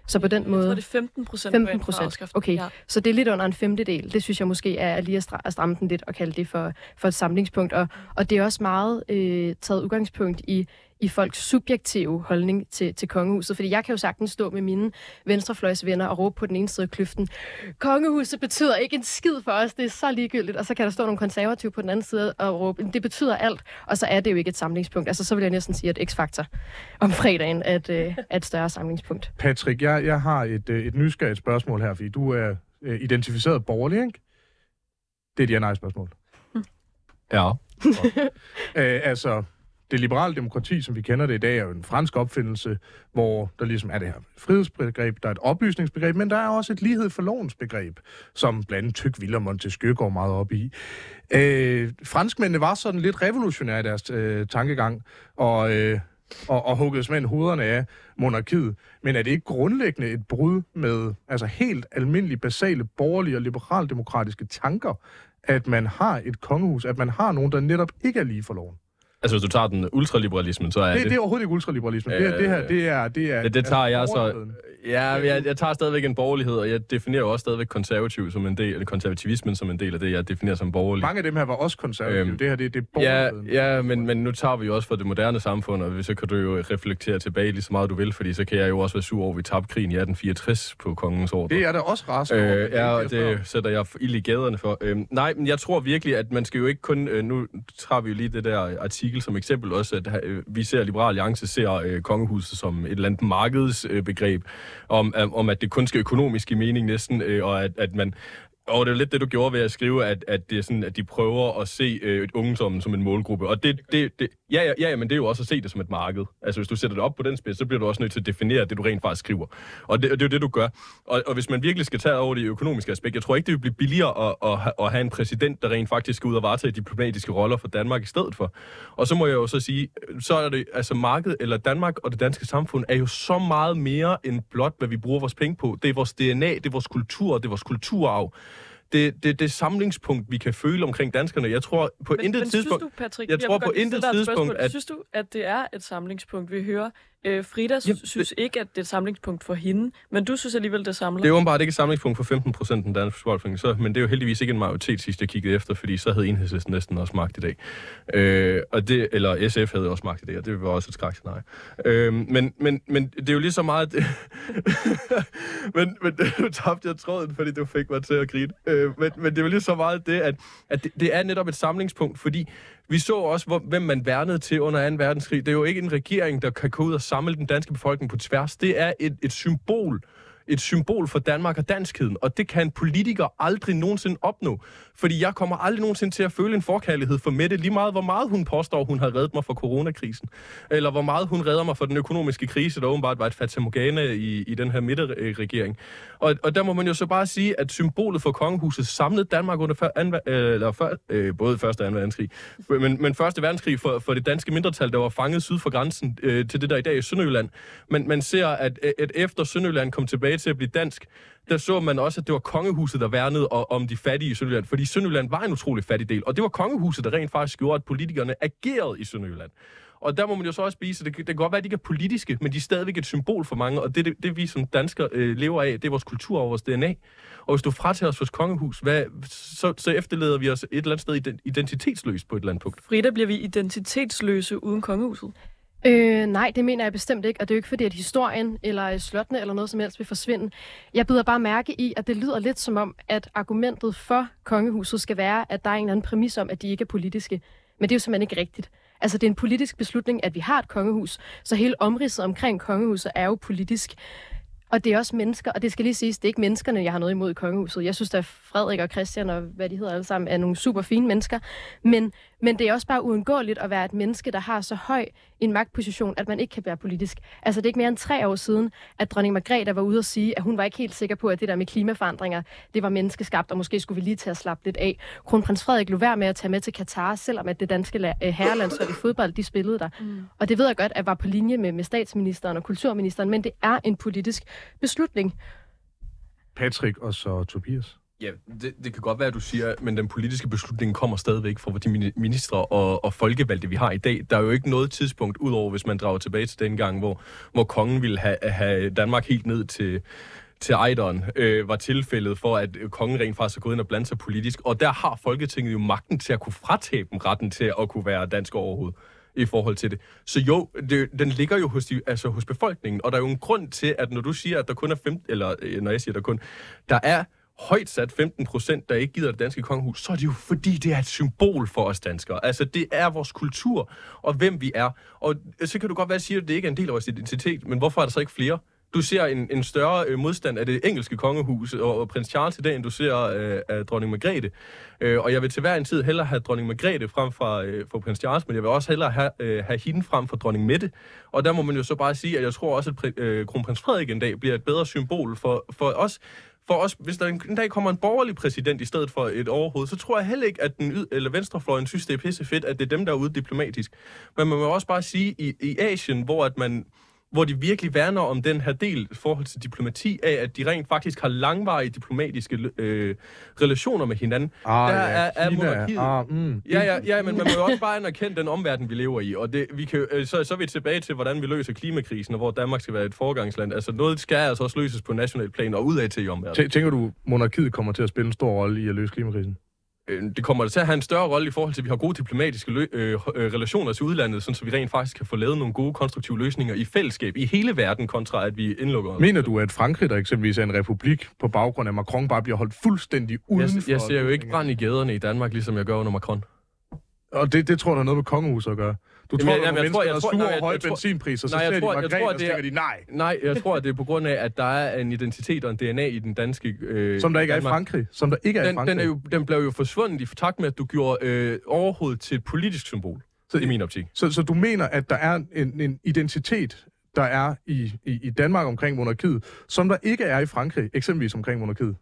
Så på den måde... Jeg tror, det er 15 procent. 15 procent, okay. Ja. Så det er lidt under en femtedel. Det synes jeg måske er lige at stramme den lidt og kalde det for, for et samlingspunkt. Og, og det er også meget øh, taget udgangspunkt i i folks subjektive holdning til, til kongehuset. Fordi jeg kan jo sagtens stå med mine venstrefløjsvenner og råbe på den ene side af kløften, kongehuset betyder ikke en skid for os, det er så ligegyldigt. Og så kan der stå nogle konservative på den anden side og råbe, det betyder alt, og så er det jo ikke et samlingspunkt. Altså så vil jeg næsten sige, at X-Factor om fredagen er et, øh, er et større samlingspunkt. Patrick, jeg, jeg har et, øh, et nysgerrigt spørgsmål her, fordi du er øh, identificeret borgerlig, ikke? Det er et ja-nej-spørgsmål. Ja. *laughs* øh, altså, det liberale demokrati, som vi kender det i dag, er jo en fransk opfindelse, hvor der ligesom er det her frihedsbegreb, der er et oplysningsbegreb, men der er også et lighed for lovens begreb, som blandt andet Tyk og Montesquieu går meget op i. Øh, franskmændene var sådan lidt revolutionære i deres øh, tankegang, og, øh, og, og huggede simpelthen hovederne af monarkiet. Men er det ikke grundlæggende et brud med altså helt almindelige, basale, borgerlige og liberaldemokratiske tanker, at man har et kongehus, at man har nogen, der netop ikke er lige for loven? Altså, hvis du tager den ultraliberalismen, så er det... Det, det er overhovedet ikke ultraliberalisme. Øh, det, det her, det er... Det, er, det, det tager jeg så... Ja, jeg, jeg tager stadigvæk en borgerlighed, og jeg definerer jo også stadigvæk konservativ som en del, eller konservativismen som en del af det, jeg definerer som borgerlig. Mange af dem her var også konservative. Øhm, det her, det, det er Ja, ja men, men nu tager vi jo også for det moderne samfund, og så kan du jo reflektere tilbage lige så meget du vil, fordi så kan jeg jo også være sur over, at vi tabte krigen i 1864 på kongens ordre. Det er da også øh, over. Ja, det, det sætter jeg ild i gaderne for. Øhm, nej, men jeg tror virkelig, at man skal jo ikke kun... Øh, nu tager vi jo lige det der artikel som eksempel også, at øh, vi ser, Liberal Alliance ser øh, kongehuset som et eller andet markedsbegreb, øh, om, om at det kun skal økonomisk i mening næsten, øh, og at, at man og det er lidt det, du gjorde ved at skrive, at, at, det er sådan, at de prøver at se øh, ungdommen som en målgruppe. Og det, det, det, ja, ja, ja, men det er jo også at se det som et marked. Altså, hvis du sætter det op på den spids, så bliver du også nødt til at definere det, du rent faktisk skriver. Og det, og det er jo det, du gør. Og, og hvis man virkelig skal tage over det økonomiske aspekt, jeg tror ikke, det vil blive billigere at, at, at have en præsident, der rent faktisk skal ud og varetage diplomatiske roller for Danmark i stedet for. Og så må jeg jo så sige, så er det, altså markedet, eller Danmark og det danske samfund, er jo så meget mere end blot, hvad vi bruger vores penge på. Det er vores DNA, det er vores kultur, det er vores kulturarv det, det, det samlingspunkt, vi kan føle omkring danskerne. Jeg tror på men, intet men tidspunkt... Synes du, Patrick, jeg tror på intet tidspunkt, at... Synes du, at det er et samlingspunkt, vi hører Øh, Frida Jamen, synes det... ikke, at det er et samlingspunkt for hende, men du synes alligevel, det samler. Det er åbenbart ikke et samlingspunkt for 15 procent den danske befolkning, så, men det er jo heldigvis ikke en majoritet, sidst jeg kiggede efter, fordi så havde enhedslisten næsten også magt i dag. Øh, og det, eller SF havde også magt i dag, og det var også et skræk nej. Øh, men, men, men det er jo lige så meget... *laughs* men, men du tabte jeg tråden, fordi du fik mig til at grine. Øh, men, men det er jo lige så meget det, at, at det, det er netop et samlingspunkt, fordi vi så også, hvor, hvem man værnede til under 2. verdenskrig. Det er jo ikke en regering, der kan gå ud og samle den danske befolkning på tværs. Det er et, et symbol et symbol for Danmark og danskheden, og det kan en politiker aldrig nogensinde opnå. Fordi jeg kommer aldrig nogensinde til at føle en forkærlighed for Mette, lige meget hvor meget hun påstår, hun har reddet mig fra coronakrisen. Eller hvor meget hun redder mig fra den økonomiske krise, der åbenbart var et fatamorgana i, i den her midterregering. Og, og der må man jo så bare sige, at symbolet for kongehuset samlede Danmark under før, anva, øh, eller før, øh, både første og anden verdenskrig, men, men første verdenskrig for, for det danske mindretal, der var fanget syd for grænsen øh, til det der i dag i Sønderjylland. Men man ser, at, at efter Sønderjylland kom tilbage til at blive dansk, der så man også, at det var kongehuset, der værnede om de fattige i Sønderjylland. Fordi Sønderjylland var en utrolig fattig del, og det var kongehuset, der rent faktisk gjorde, at politikerne agerede i Sønderjylland. Og der må man jo så også spise, det, det kan godt være, at de ikke er politiske, men de er stadigvæk et symbol for mange, og det, det, det vi som danskere øh, lever af, det er vores kultur og vores DNA. Og hvis du fratager os vores kongehus, hvad, så, så efterlader vi os et eller andet sted identitetsløst på et eller andet punkt. Frida, bliver vi identitetsløse uden kongehuset? Øh, nej, det mener jeg bestemt ikke, og det er jo ikke fordi, at historien eller slottene eller noget som helst vil forsvinde. Jeg bider bare mærke i, at det lyder lidt som om, at argumentet for kongehuset skal være, at der er en eller anden præmis om, at de ikke er politiske. Men det er jo simpelthen ikke rigtigt. Altså, det er en politisk beslutning, at vi har et kongehus, så hele omridset omkring kongehuset er jo politisk. Og det er også mennesker, og det skal lige siges, det er ikke menneskerne, jeg har noget imod i kongehuset. Jeg synes, at Frederik og Christian og hvad de hedder alle sammen, er nogle super fine mennesker. Men, men det er også bare uundgåeligt at være et menneske, der har så høj en magtposition, at man ikke kan være politisk. Altså det er ikke mere end tre år siden, at dronning Margrethe var ude og sige, at hun var ikke helt sikker på, at det der med klimaforandringer, det var menneskeskabt, og måske skulle vi lige tage at slappe lidt af. Kronprins Frederik lå værd med at tage med til Katar, selvom at det danske øh, herrelandshold i fodbold, de spillede der. Mm. Og det ved jeg godt, at var på linje med, med statsministeren og kulturministeren, men det er en politisk beslutning. Patrick og så Tobias. Ja, det, det kan godt være, at du siger, men den politiske beslutning kommer stadigvæk fra de ministre og, og folkevalgte, vi har i dag. Der er jo ikke noget tidspunkt, udover hvis man drager tilbage til den gang, hvor, hvor kongen ville have, have Danmark helt ned til, til Ejderen, øh, var tilfældet for, at kongen rent faktisk er gået ind og blandt sig politisk. Og der har Folketinget jo magten til at kunne fratage dem retten til at kunne være dansk overhovedet i forhold til det. Så jo, det, den ligger jo hos, de, altså hos befolkningen, og der er jo en grund til, at når du siger, at der kun er 15, eller øh, når jeg siger, at der kun, der er højt sat 15 procent, der ikke gider det danske kongehus, så er det jo fordi, det er et symbol for os danskere. Altså, det er vores kultur, og hvem vi er. Og så kan du godt være at sige, at det ikke er en del af vores identitet, men hvorfor er der så ikke flere? Du ser en, en større øh, modstand af det engelske kongehus og, og prins Charles i dag, end du ser øh, af dronning Margrethe. Øh, og jeg vil til hver en tid hellere have dronning Margrethe frem for, øh, for prins Charles, men jeg vil også hellere have, øh, have hende frem for dronning Mette. Og der må man jo så bare sige, at jeg tror også, at øh, kronprins Frederik en dag bliver et bedre symbol for, for os for os, hvis der en, en dag kommer en borgerlig præsident i stedet for et overhoved, så tror jeg heller ikke, at den yd- eller venstrefløjen synes, det er pisse fedt, at det er dem, der er ude diplomatisk. Men man må også bare sige, i, i Asien, hvor at man hvor de virkelig værner om den her del i forhold til diplomati af, at de rent faktisk har langvarige diplomatiske øh, relationer med hinanden. Ah, der ja, er, er Kina, monarkiet. Ah, mm. Ja, ja, ja, men man må jo også bare anerkende den omverden, vi lever i. Og det, vi kan, øh, så, så er vi tilbage til, hvordan vi løser klimakrisen, og hvor Danmark skal være et forgangsland. Altså noget skal altså også løses på national plan og udad til i omverdenen. Tænker du, monarkiet kommer til at spille en stor rolle i at løse klimakrisen? Øh, det kommer til at have en større rolle i forhold til, at vi har gode diplomatiske lø- øh, øh, relationer til udlandet, sådan så vi rent faktisk kan få lavet nogle gode konstruktive løsninger i fællesskab i hele verden, kontra at vi indlukker Mener du, at Frankrig, der eksempelvis er en republik, på baggrund af Macron, bare bliver holdt fuldstændig uden jeg, jeg ser jo ikke brand i gaderne i Danmark, ligesom jeg gør under Macron. Og det, det tror du har noget med kongehuset at gøre? Du Jamen, tror, er jamen, jeg tror- jeg tror- sure nej, høje benzinpriser, så nej, jeg ser tror- de tror, og er- tænker de nej. Nej, jeg tror, at det er på grund af, at der er en identitet og en DNA i den danske... Øh, Som der ikke er i Danmark. Frankrig. Som der ikke er i Den, Frankrig. den, er jo, den blev jo forsvundet i takt med, at du gjorde øh, overhovedet til et politisk symbol, Så- i min optik. Så, så du mener, at der er en, en identitet, der er i, i, i Danmark omkring monarkiet, som der ikke er i Frankrig, eksempelvis omkring monarkiet?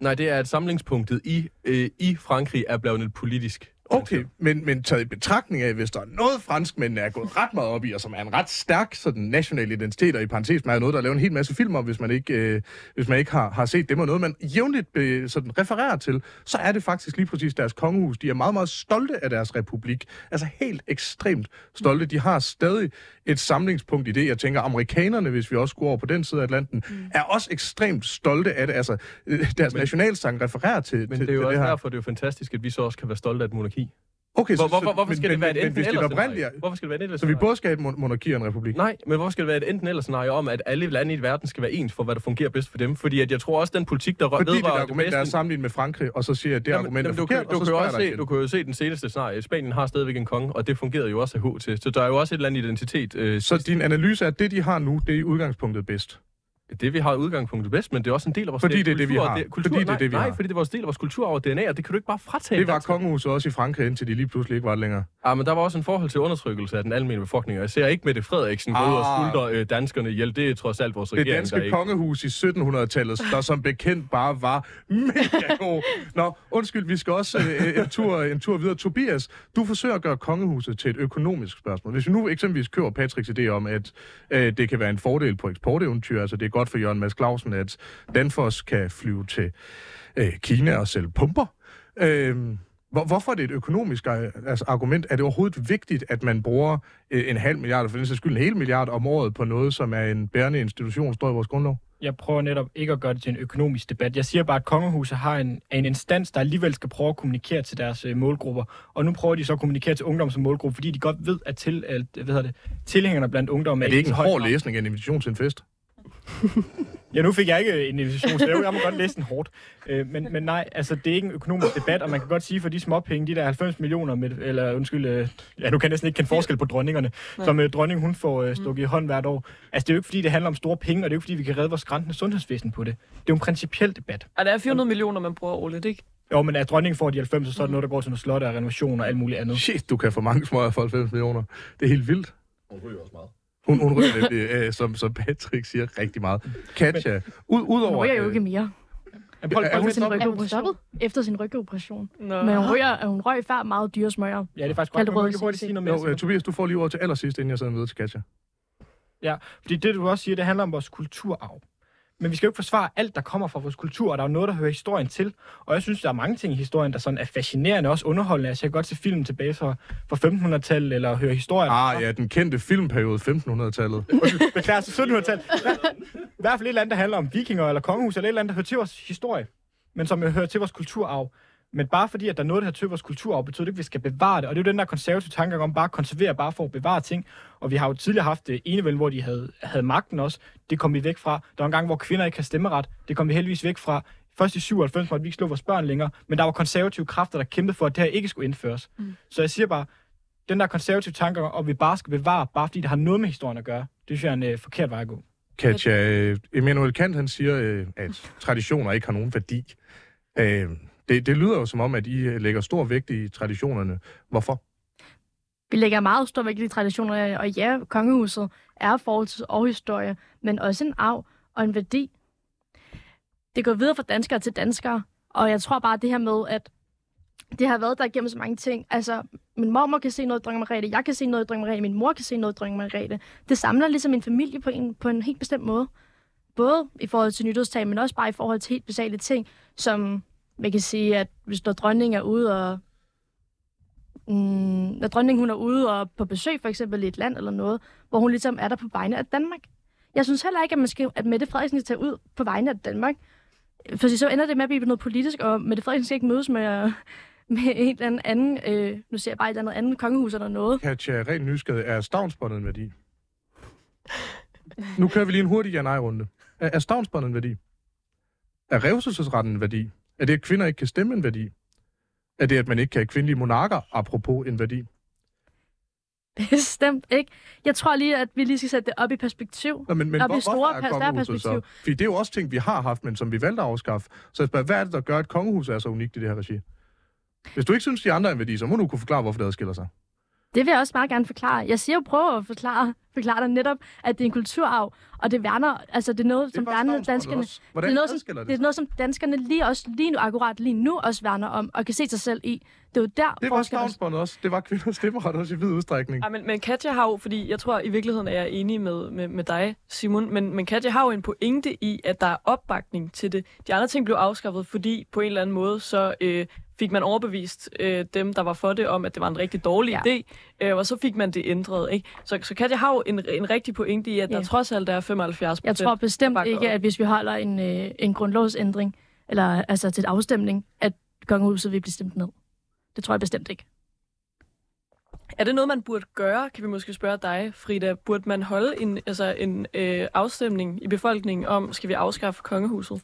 Nej, det er, at samlingspunktet i, øh, i Frankrig er blevet et politisk... Okay, men, men taget i betragtning af, hvis der er noget franskmændene er gået ret meget op i, og som er en ret stærk sådan, national identitet, og i parentes med noget, der er lavet en hel masse film om, hvis man ikke, øh, hvis man ikke har, har set dem, og noget, man jævnligt øh, sådan, refererer til, så er det faktisk lige præcis deres kongehus. De er meget, meget stolte af deres republik. Altså helt ekstremt stolte. De har stadig et samlingspunkt i det. Jeg tænker, amerikanerne, hvis vi også går over på den side af Atlanten, mm. er også ekstremt stolte af det. Altså, øh, deres Men- nationalsang refererer til, Men til, det er jo til også det her. derfor, det er jo fantastisk, at vi så også kan være stolte af et monarki. Okay, Hvor, hvorfor, hvorfor skal men, det være et enten hvis det eller er oprindeligt, scenarie? Hvorfor skal det være et enten eller så vi både skal have et mon- monarki og en republik? Nej, men hvorfor skal det være et enten eller scenarie om, at alle lande i verden skal være ens for, hvad der fungerer bedst for dem? Fordi at jeg tror også, den politik, der rø- Fordi det vedrører argument, der er sammenlignet med Frankrig, og så siger jeg, at det Jamen, argument er jamen, du, forkert, kan, du, og så kan også se, du kan jo se den seneste scenarie. Spanien har stadigvæk en konge, og det fungerede jo også af H til. Så der er jo også et eller andet identitet. Øh, Så din analyse er, at det, de har nu, det er i udgangspunktet bedst. Det, vi har udgangspunktet bedst, men det er også en del af vores Fordi det er det, vi kultur, har. kultur, Fordi det er nej, det, vi nej, har. fordi det er vores del af vores kultur og DNA, og det kan du ikke bare fratage Det var kongehuset også i Frankrig, indtil de lige pludselig ikke var det længere. Ja, men der var også en forhold til undertrykkelse af den almindelige befolkning, og jeg ser ikke Mette Frederiksen gå ud og Ah. skulder øh, danskerne ihjel. Det er trods alt vores Det regering, der danske ikke... kongehus i 1700-tallet, der som bekendt bare var mega god. Nå, undskyld, vi skal også øh, en, tur, en tur videre. Tobias, du forsøger at gøre kongehuset til et økonomisk spørgsmål. Hvis vi nu eksempelvis kører Patricks idé om, at øh, det kan være en fordel på eksporteventyr, altså det godt for Jørgen Mads Clausen, at Danfoss kan flyve til øh, Kina og sælge pumper. Øh, hvor, hvorfor er det et økonomisk øh, altså, argument? Er det overhovedet vigtigt, at man bruger øh, en halv milliard, eller for den sags skyld en hel milliard om året på noget, som er en bærende institution, står i vores grundlov? jeg prøver netop ikke at gøre det til en økonomisk debat. Jeg siger bare, at kongehuset har en, en instans, der alligevel skal prøve at kommunikere til deres øh, målgrupper. Og nu prøver de så at kommunikere til ungdom som målgruppe, fordi de godt ved, at, til, at hvad hedder det, tilhængerne blandt ungdom Er det ikke en hård læsning af en invitation til en fest? Ja, nu fik jeg ikke en invitation, så jeg må godt læse den hårdt. Øh, men, men nej, altså det er ikke en økonomisk debat, og man kan godt sige for de småpenge, de der 90 millioner, med, eller undskyld, øh, ja, nu kan jeg næsten ikke kende forskel på dronningerne, Nej. som øh, dronning hun får øh, stukket i hånd hvert år. Altså det er jo ikke fordi, det handler om store penge, og det er jo ikke fordi, vi kan redde vores græntende sundhedsvæsen på det. Det er jo en principiel debat. Og der er 400 millioner, man bruger årligt, ikke? Jo, men at dronningen får de 90, så er det noget, der går til noget slot og renovation og alt muligt andet. Shit, du kan få mange smøger for 90 millioner. Det er helt vildt. Hun ryger også meget. Hun, hun ryger nemlig, øh, som, som Patrick siger, rigtig meget. Katja, ud, Hun udover... ryger jo øh, ikke mere Men prøv, Er prøv, hun efter sin stoppet? Er hun rygoperation. stoppet? Efter sin rygoperation. Nå. Men hun, ryger, hun røg før meget dyre smøger. ja, det er faktisk godt. det Man rød kan hurtigt sige noget mere. Jo, øh, Tobias, du får lige ordet til allersidst, inden jeg sender videre til Katja. Fordi det, du også siger, det handler om vores kulturarv. Men vi skal jo ikke forsvare alt, der kommer fra vores kultur, og der er jo noget, der hører historien til. Og jeg synes, der er mange ting i historien, der sådan er fascinerende og også underholdende. Altså, jeg kan godt se film tilbage fra, fra 1500-tallet, eller høre historier. Ah ja, den kendte filmperiode 1500-tallet. Beklager, altså 1700-tallet. I hvert fald et eller andet, der handler om vikinger eller kongehus, eller et eller andet, der hører til vores historie, men som hører til vores kulturarv. Men bare fordi, at der er noget, der til vores kulturarv, betyder det ikke, at vi skal bevare det. Og det er jo den der konservative tanke om bare at konservere, bare for at bevare ting. Og vi har jo tidligere haft det enevælde, hvor de havde, havde magten også. Det kom vi væk fra. Der var en gang, hvor kvinder ikke havde stemmeret. Det kom vi heldigvis væk fra. Først i 97 måtte vi ikke slå vores børn længere, men der var konservative kræfter, der kæmpede for, at det her ikke skulle indføres. Mm. Så jeg siger bare, den der konservative tanke om, at vi bare skal bevare, bare fordi det har noget med historien at gøre, det synes jeg er en øh, forkert vej at gå. Katja, øh, Immanuel Kant han siger, øh, at traditioner ikke har nogen værdi. Øh, det, det lyder jo som om, at I øh, lægger stor vægt i traditionerne. Hvorfor? Vi lægger meget stor vægt i traditioner, og ja, kongehuset er forholds og historie, men også en arv og en værdi. Det går videre fra danskere til danskere, og jeg tror bare det her med, at det har været der igennem så mange ting. Altså, min mormor kan se noget i dronning Margrethe, jeg kan se noget i dronning Margrethe, min mor kan se noget i dronning Margrethe. Det samler ligesom en familie på en, på en helt bestemt måde. Både i forhold til nytårstag, men også bare i forhold til helt basale ting, som man kan sige, at hvis når dronningen er ude og mm, når dronningen hun er ude og på besøg for eksempel i et land eller noget, hvor hun ligesom er der på vegne af Danmark. Jeg synes heller ikke, at, man skal, at Mette Frederiksen skal tage ud på vegne af Danmark. For så ender det med at blive noget politisk, og Mette Frederiksen skal ikke mødes med, *laughs* med en eller anden, anden øh, nu ser jeg bare et eller andet andet kongehus eller noget. Katja, rent nysgerrig, er stavnsbåndet en værdi? Nu kører vi lige en hurtig ja-nej-runde. Er, er stavnsbåndet en værdi? Er revselsesretten en værdi? Er det, at kvinder ikke kan stemme en værdi? Er det, at man ikke kan have kvindelige monarker, apropos en værdi? Bestemt ikke. Jeg tror lige, at vi lige skal sætte det op i perspektiv. Nå, men, men Op i hvor, store, hvorfor er kongehuset perspektiv. så? Fordi det er jo også ting, vi har haft, men som vi valgte at afskaffe. Så jeg spørger, hvad er det, der gør, at kongehuset er så unikt i det her regi? Hvis du ikke synes, de andre er en værdi, så må du kunne forklare, hvorfor det adskiller sig. Det vil jeg også meget gerne forklare. Jeg siger jo, prøv at forklare, forklare dig netop, at det er en kulturarv, og det værner, altså det er noget, som var værner stavnsbåndet danskerne. det er noget, som, det, det er noget, som danskerne lige, også, lige nu, akkurat lige nu også værner om, og kan se sig selv i. Det er jo der, Det var stavnsbåndet også. Det var kvinders stemmeret også i vid udstrækning. Ja, men, men Katja har jo, fordi jeg tror i virkeligheden er jeg enig med, med, med dig, Simon, men, men Katja har jo en pointe i, at der er opbakning til det. De andre ting blev afskaffet, fordi på en eller anden måde, så øh, fik man overbevist øh, dem, der var for det, om, at det var en rigtig dårlig Ja. idé, øh, og så fik man det ændret. Ikke? Så, så Katja har jo en, en rigtig pointe i, at Ja. der trods alt er 75% Jeg tror bestemt ikke, at hvis vi holder en, øh, en grundlovsændring, eller altså til et afstemning, at kongehuset vil blive stemt ned. Det tror jeg bestemt ikke. Er det noget, man burde gøre, kan vi måske spørge dig, Frida? Burde man holde en, altså en øh, afstemning i befolkningen om, skal vi afskaffe kongehuset?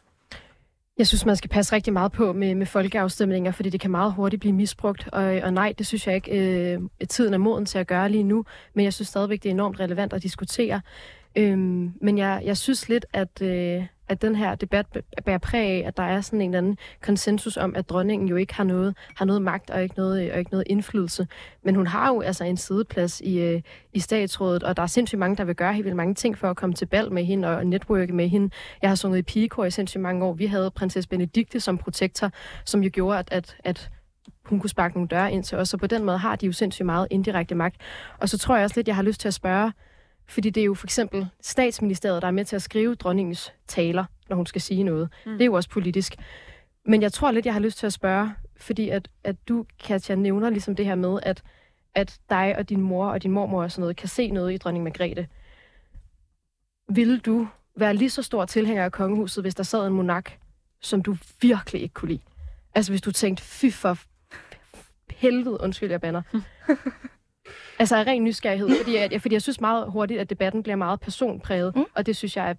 Jeg synes, man skal passe rigtig meget på med, med folkeafstemninger, fordi det kan meget hurtigt blive misbrugt. Og, og nej, det synes jeg ikke, øh, tiden er moden til at gøre lige nu. Men jeg synes stadigvæk, det er enormt relevant at diskutere. Øhm, men jeg, jeg synes lidt, at, øh, at den her debat bærer præg af, at der er sådan en eller anden konsensus om, at dronningen jo ikke har noget, har noget magt og ikke noget, og ikke noget indflydelse. Men hun har jo altså en sideplads i, øh, i statsrådet, og der er sindssygt mange, der vil gøre helt vildt mange ting for at komme til bal med hende og netværke med hende. Jeg har sunget i pigekor i sindssygt mange år. Vi havde prinsesse Benedikte som protektor, som jo gjorde, at, at, at hun kunne sparke nogle døre ind til os, så på den måde har de jo sindssygt meget indirekte magt. Og så tror jeg også lidt, jeg har lyst til at spørge, fordi det er jo for eksempel statsministeriet, der er med til at skrive dronningens taler, når hun skal sige noget. Mm. Det er jo også politisk. Men jeg tror lidt, jeg har lyst til at spørge, fordi at, at du, Katja, nævner ligesom det her med, at, at dig og din mor og din mormor og sådan noget kan se noget i dronning Margrethe. Vil du være lige så stor tilhænger af kongehuset, hvis der sad en monark, som du virkelig ikke kunne lide. Altså hvis du tænkte, fy for helvede, undskyld, jeg banner. *laughs* altså af ren nysgerrighed, fordi jeg, fordi jeg synes meget hurtigt, at debatten bliver meget personpræget, mm. og det synes jeg er,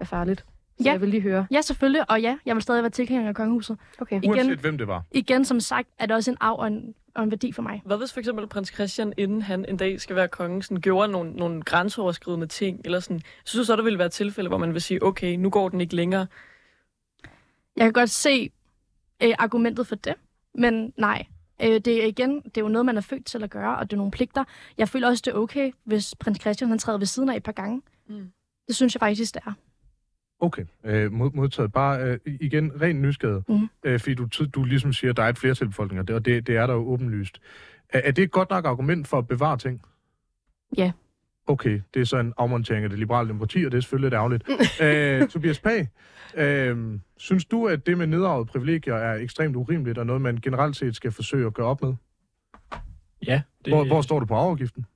er farligt. Så Ja. jeg vil lige høre. Ja, selvfølgelig, og ja, jeg vil stadig være tilhænger af kongehuset. Okay. Igen. Uanset hvem det var. Igen, som sagt, er det også en arv og en, og en værdi for mig. Hvad hvis for eksempel prins Christian, inden han en dag skal være konge, sådan, gjorde nogle, nogle grænseoverskridende ting? Eller sådan, synes du så, der ville være tilfælde, hvor man vil sige, okay, nu går den ikke længere? Jeg kan godt se øh, argumentet for det, men nej. Øh, det er igen, det er jo noget, man er født til at gøre, og det er nogle pligter. Jeg føler også, det er okay, hvis prins Christian han træder ved siden af et par gange. Mm. Det synes jeg faktisk, det er. Okay, øh, mod, modtaget. Bare øh, igen, ren nysgerrighed. Mhm. Øh, fordi du, du ligesom siger, at der er et flertal det, og det, det er der jo åbenlyst. Er, er det et godt nok argument for at bevare ting? Ja. Okay, det er så en afmontering af det liberale demokrati, og det er selvfølgelig lidt ærgerligt. *laughs* øh, Tobias Pag, øh, synes du, at det med nedarvede privilegier er ekstremt urimeligt, og noget, man generelt set skal forsøge at gøre op med? Ja, det, Hvor, hvor står du på arveafgiften?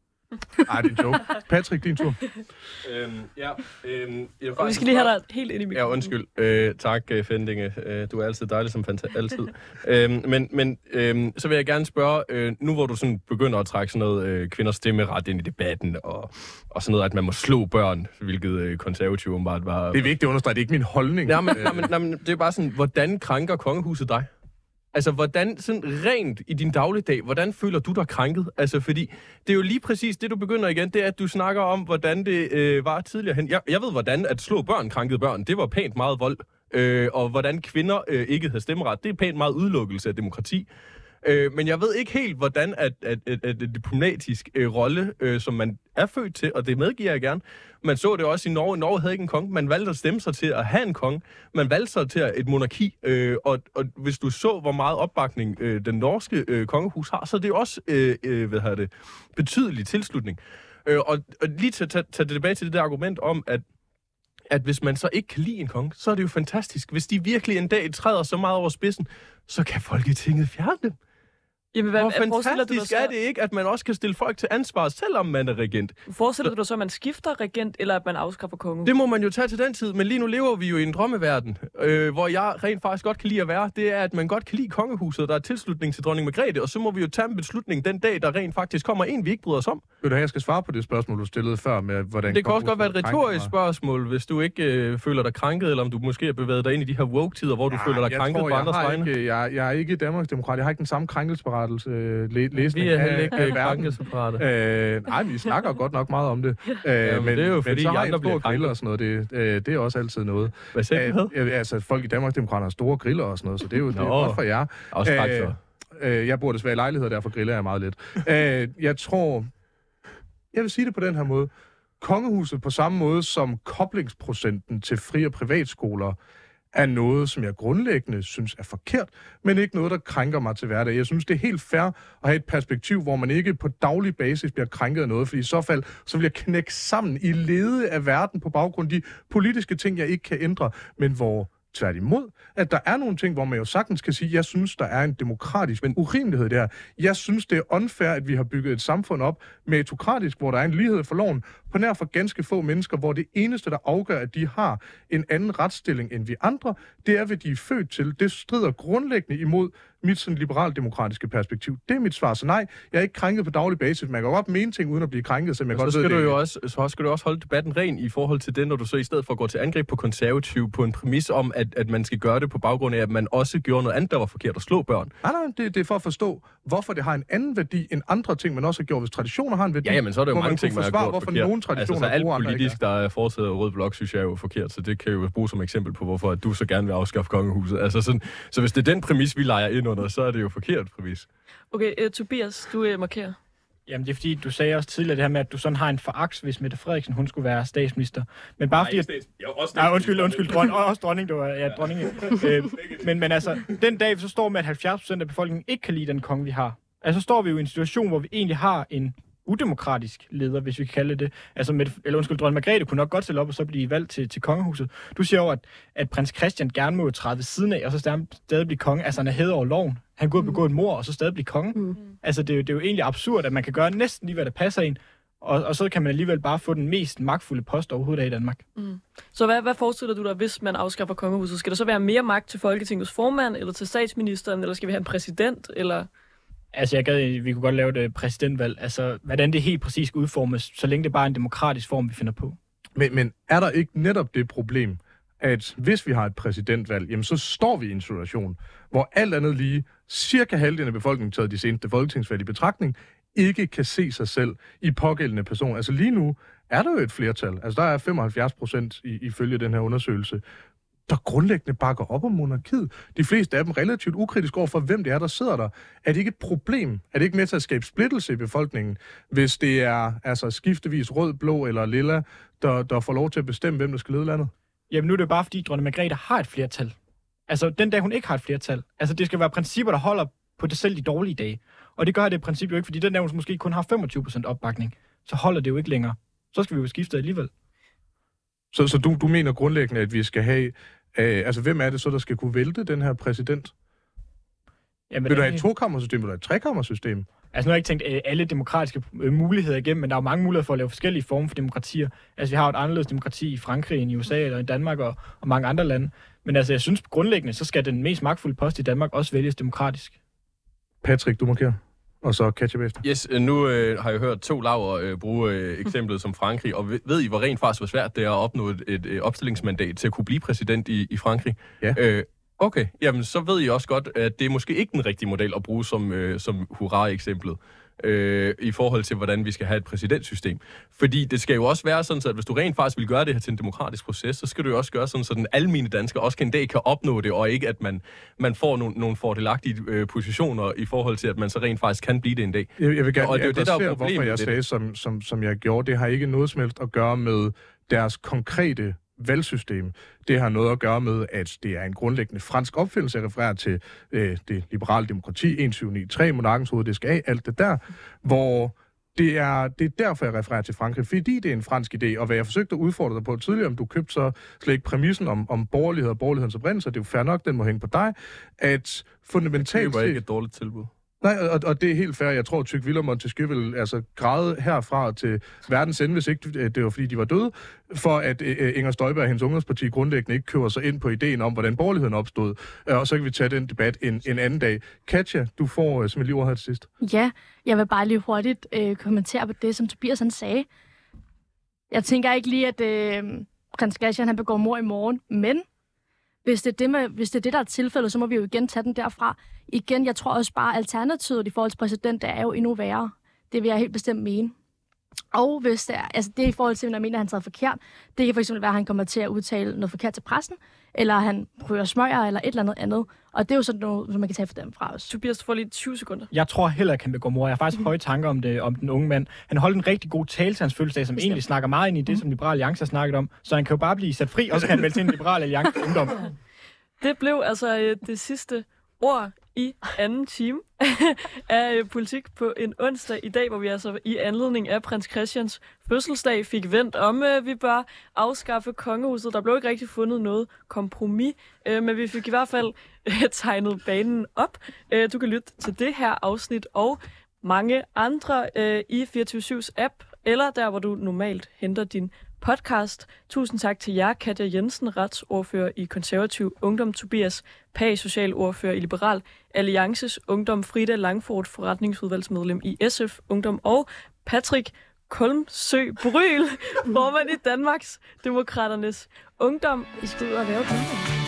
*laughs* Ej, det er en joke. Patrick, din tur. Øhm, ja, øhm, jeg vil Og vi faktisk skal lige have dig helt ind i Ja, mikrofonen. undskyld. Øh, tak, øh, Fendinge. Øh, du er altid dejlig som fanta- altid. øhm, men men øhm, så vil jeg gerne spørge, øh, nu hvor du sådan begynder at trække sådan noget øh, kvinders stemmeret ind i debatten, og, og sådan noget, at man må slå børn, hvilket øh, konservativ åbenbart var... Det er vigtigt at understrege, det er ikke min holdning. Nej, men, nej, men, nej, men det er bare sådan, hvordan krænker kongehuset dig? Altså, hvordan sådan rent i din dagligdag, hvordan føler du dig krænket? Altså, fordi det er jo lige præcis det, du begynder igen, det er, at du snakker om, hvordan det øh, var tidligere hen. Jeg, jeg ved, hvordan at slå børn krænkede børn, det var pænt meget vold. Øh, og hvordan kvinder øh, ikke havde stemmeret, det er pænt meget udelukkelse af demokrati. Øh, men jeg ved ikke helt, hvordan at, at, at, at et diplomatisk øh, rolle, øh, som man er født til, og det medgiver jeg gerne, man så det også i Norge. Norge havde ikke en konge. Man valgte at stemme sig til at have en konge. Man valgte sig til et monarki. Øh, og, og hvis du så, hvor meget opbakning øh, den norske øh, kongehus har, så er det jo også øh, øh, hvad det, betydelig tilslutning. Øh, og, og lige til at tage, tage det tilbage til det der argument om, at at hvis man så ikke kan lide en konge, så er det jo fantastisk. Hvis de virkelig en dag træder så meget over spidsen, så kan Folketinget fjerne dem. Jamen, hvad, Hvor forestiller du dig fantastisk så, er det ikke, at man også kan stille folk til ansvar, selvom man er regent? Forestiller du dig så, at man skifter regent, eller at man afskaffer kongen? Det må man jo tage til den tid, men lige nu lever vi jo i en drømmeverden, øh, hvor jeg rent faktisk godt kan lide at være. Det er, at man godt kan lide kongehuset, der er tilslutning til dronning Margrethe, og så må vi jo tage en beslutning den dag, der rent faktisk kommer en, vi ikke bryder os om. Vil du have, jeg skal svare på det spørgsmål, du stillede før med, hvordan... Det kan også godt være et retorisk spørgsmål, hvis du ikke øh, føler dig krænket, eller om du måske har bevæget dig ind i de her woke-tider, hvor du mig. føler dig krænket tror, på jeg andres vegne. Jeg, jeg er ikke Danmarksdemokrat. Jeg har ikke den samme krænkelsesberettelse øh, læ- læsning Vi er heller ikke af øh, nej, vi snakker godt nok meget om det. *laughs* Øh, men det er jo fordi, men så har jeg andre en bliver stor grill krænket. og sådan noget. Det, øh, det er også altid noget. Hvad sagde du? Øh, øh, altså, folk i Danmarksdemokraterne har store griller og sådan noget, så det er jo det er godt for jer. Også Øh. Øh, jeg bor desværre i lejlighed, derfor griller jeg meget lidt. øh, jeg tror... Jeg vil sige det på den her måde. Kongehuset på samme måde som koblingsprocenten til fri- og privatskoler er noget, som jeg grundlæggende synes er forkert, men ikke noget, der krænker mig til hverdag. Jeg synes, det er helt fair at have et perspektiv, hvor man ikke på daglig basis bliver krænket af noget, fordi i så fald, så vil jeg knække sammen i lede af verden på baggrund af de politiske ting, jeg ikke kan ændre, men hvor tværtimod, at der er nogle ting, hvor man jo sagtens kan sige, jeg synes, der er en demokratisk men urimelighed der. Jeg synes, det er unfair, at vi har bygget et samfund op meritokratisk, hvor der er en lighed for loven, på nær for ganske få mennesker, hvor det eneste, der afgør, at de har en anden retsstilling end vi andre, det er, hvad de er født til. Det strider grundlæggende imod mit sådan liberaldemokratiske perspektiv. Det er mit svar. Så nej, jeg er ikke krænket på daglig basis. Man kan godt mene ting uden at blive krænket, som jeg Så godt skal, ved, du det jo også, så skal du også holde debatten ren i forhold til det, når du så i stedet for at gå til angreb på konservativ på en præmis om, at, at man skal gøre det på baggrund af, at man også gjorde noget andet, der var forkert at slå børn. Nej, nej, det, det er for at forstå, hvorfor det har en anden værdi end andre ting, man også har gjort. Hvis traditioner har en værdi, Ja, jamen, så er der jo mange man ting, man har gjort hvorfor forkert. nogle altså, traditioner så alt bruger politisk, der er foretaget Rød Blok, synes jeg er jo forkert. Så det kan jo bruges som eksempel på, hvorfor at du så gerne vil afskaffe kongehuset. Altså sådan, så hvis det er den præmis, vi leger ind under, så er det jo forkert præmis. Okay, uh, Tobias, du uh, markerer. Jamen, det er fordi, du sagde også tidligere det her med, at du sådan har en foragt, hvis Mette Frederiksen, hun skulle være statsminister. Men bare fordi, at... Jeg også Nej, undskyld, undskyld, dron, også dronning, du er, ja, dronning. øh, men, men altså, den dag, så står med, at 70 procent af befolkningen ikke kan lide den konge, vi har. Altså, så står vi jo i en situation, hvor vi egentlig har en udemokratisk leder, hvis vi kan kalde det. Altså, med, eller undskyld, dronning Margrethe kunne nok godt stille op og så blive valgt til, til kongehuset. Du siger jo, at, at prins Christian gerne må træde ved siden af, og så stadig, stadig blive konge. Altså, han er hævet over loven. Han kunne have begået et mor, og så stadig blive konge. Mm. Altså, det er, jo, det er jo egentlig absurd, at man kan gøre næsten lige, hvad der passer en, Og, og så kan man alligevel bare få den mest magtfulde post overhovedet af i Danmark. Så hvad, hvad forestiller du dig, hvis man afskaffer kongehuset? Skal der så være mere magt til Folketingets formand, eller til statsministeren, eller skal vi have en præsident, eller... Altså, jeg gad, vi kunne godt lave det øh, præsidentvalg. Altså, hvordan det helt præcis skal udformes, så længe det bare er en demokratisk form, vi finder på. Men, men er der ikke netop det problem, at hvis vi har et præsidentvalg, jamen så står vi i en situation, hvor alt andet lige, cirka halvdelen af befolkningen taget de seneste folketingsvalg i betragtning, ikke kan se sig selv i pågældende person. Altså lige nu er der jo et flertal, altså der er 75 procent ifølge den her undersøgelse, der grundlæggende bakker op om monarkiet. De fleste af dem relativt ukritisk over for, hvem det er, der sidder der. Er det ikke et problem? Er det ikke med til at skabe splittelse i befolkningen, hvis det er altså skiftevis rød, blå eller lilla, der, der får lov til at bestemme, hvem der skal lede landet? Jamen nu er det bare, fordi dronning Margrethe har et flertal. Altså den dag, hun ikke har et flertal. Altså det skal være principper, der holder på det selv de dårlige dage. Og det gør det i princippet jo ikke, fordi den dag, hun måske kun har 25% opbakning, så holder det jo ikke længere. Så skal vi jo skifte alligevel. Så, så du, du mener grundlæggende, at vi skal have... Øh, altså, hvem er det så, der skal kunne vælte den her præsident? Jamen, Vil du have et tokammersystem, eller et trekammersystem? Altså nu har jeg ikke tænkt øh, alle demokratiske øh, muligheder igennem, men der er jo mange muligheder for at lave forskellige former for demokratier. Altså vi har jo et anderledes demokrati i Frankrig end i USA eller i Danmark og, og mange andre lande. Men altså jeg synes grundlæggende, så skal den mest magtfulde post i Danmark også vælges demokratisk. Patrick, du markerer. Og så catch efter. Yes, øh, nu øh, har jeg hørt to laver øh, bruge øh, *laughs* eksemplet som Frankrig, og ved, ved I, hvor rent faktisk hvor svært det er at opnå et, et, et opstillingsmandat til at kunne blive præsident i, i Frankrig? Ja. Øh, okay, jamen så ved I også godt, at det er måske ikke den rigtige model at bruge som, øh, som hurra-eksemplet øh, i forhold til, hvordan vi skal have et præsidentsystem. Fordi det skal jo også være sådan, at hvis du rent faktisk vil gøre det her til en demokratisk proces, så skal du jo også gøre sådan, så den almindelige dansker også en dag kan opnå det, og ikke at man, man får nogle, nogle fordelagtige øh, positioner i forhold til, at man så rent faktisk kan blive det en dag. Jeg, jeg vil gerne Og det er jo det, der er hvorfor jeg sagde, som, som, som jeg gjorde. Det har ikke noget som helst at gøre med deres konkrete valgsystem. Det har noget at gøre med, at det er en grundlæggende fransk opfindelse. Refererer til øh, det liberale demokrati, 1793, monarkens hoved, det skal af, alt det der, hvor det er, det er derfor, jeg refererer til Frankrig, fordi det er en fransk idé, og hvad jeg forsøgte at udfordre dig på tidligere, om du købte så slet ikke præmissen om, om borgerlighed og borgerlighedens oprindelse, det er jo fair nok, den må hænge på dig, at fundamentalt Det var ikke et dårligt tilbud. Nej, og, og det er helt fair. Jeg tror, at Tygville og Montesquieu ville altså græde herfra til verdens ende, hvis ikke øh, det var, fordi de var døde, for at øh, øh, Inger Støjberg og hendes ungdomsparti grundlæggende ikke køber sig ind på ideen om, hvordan borgerligheden opstod. Og så kan vi tage den debat en, en anden dag. Katja, du får uh, som lige ord her til sidst. Ja, jeg vil bare lige hurtigt øh, kommentere på det, som Tobias han sagde. Jeg tænker ikke lige, at øh, prins Christian han begår mor i morgen, men hvis det, er det med, hvis det er det, der er tilfældet, så må vi jo igen tage den derfra. Igen, jeg tror også bare, alternativet i forhold til præsident, det er jo endnu værre. Det vil jeg helt bestemt mene. Og hvis det er, altså det er i forhold til, når jeg mener, at han tager forkert, det kan for eksempel være, at han kommer til at udtale noget forkert til pressen, eller han prøver smøger, eller et eller andet andet. Og det er jo sådan noget, som man kan tage for dem fra os. Tobias, du får lige 20 sekunder. Jeg tror heller ikke, han begår mor. Jeg har faktisk høje tanker om, det, om den unge mand. Han holdt en rigtig god tale til hans fødselsdag, som Bestemt. egentlig snakker meget ind i det, som Liberal Alliance har snakket om. Så han kan jo bare blive sat fri, og så kan han melde til en Liberal Alliance ungdom. *laughs* Det blev altså øh, det sidste ord i anden time *laughs* af øh, politik på en onsdag i dag, hvor vi altså i anledning af prins Christians fødselsdag fik vendt om, øh, vi bør afskaffe kongehuset. Der blev ikke rigtig fundet noget kompromis, øh, men vi fik i hvert fald øh, tegnet banen op. Øh, du kan lytte til det her afsnit og mange andre øh, i 24-7's app, eller der, hvor du normalt henter din podcast. Tusind tak til jer, Katja Jensen, retsordfører i Konservativ Ungdom, Tobias Pag, socialordfører i Liberal Alliances Ungdom, Frida Langfort, forretningsudvalgsmedlem i SF Ungdom, og Patrick Kolmsø Bryl, *laughs* formand i Danmarks Demokraternes Ungdom. I skal ud og lave det.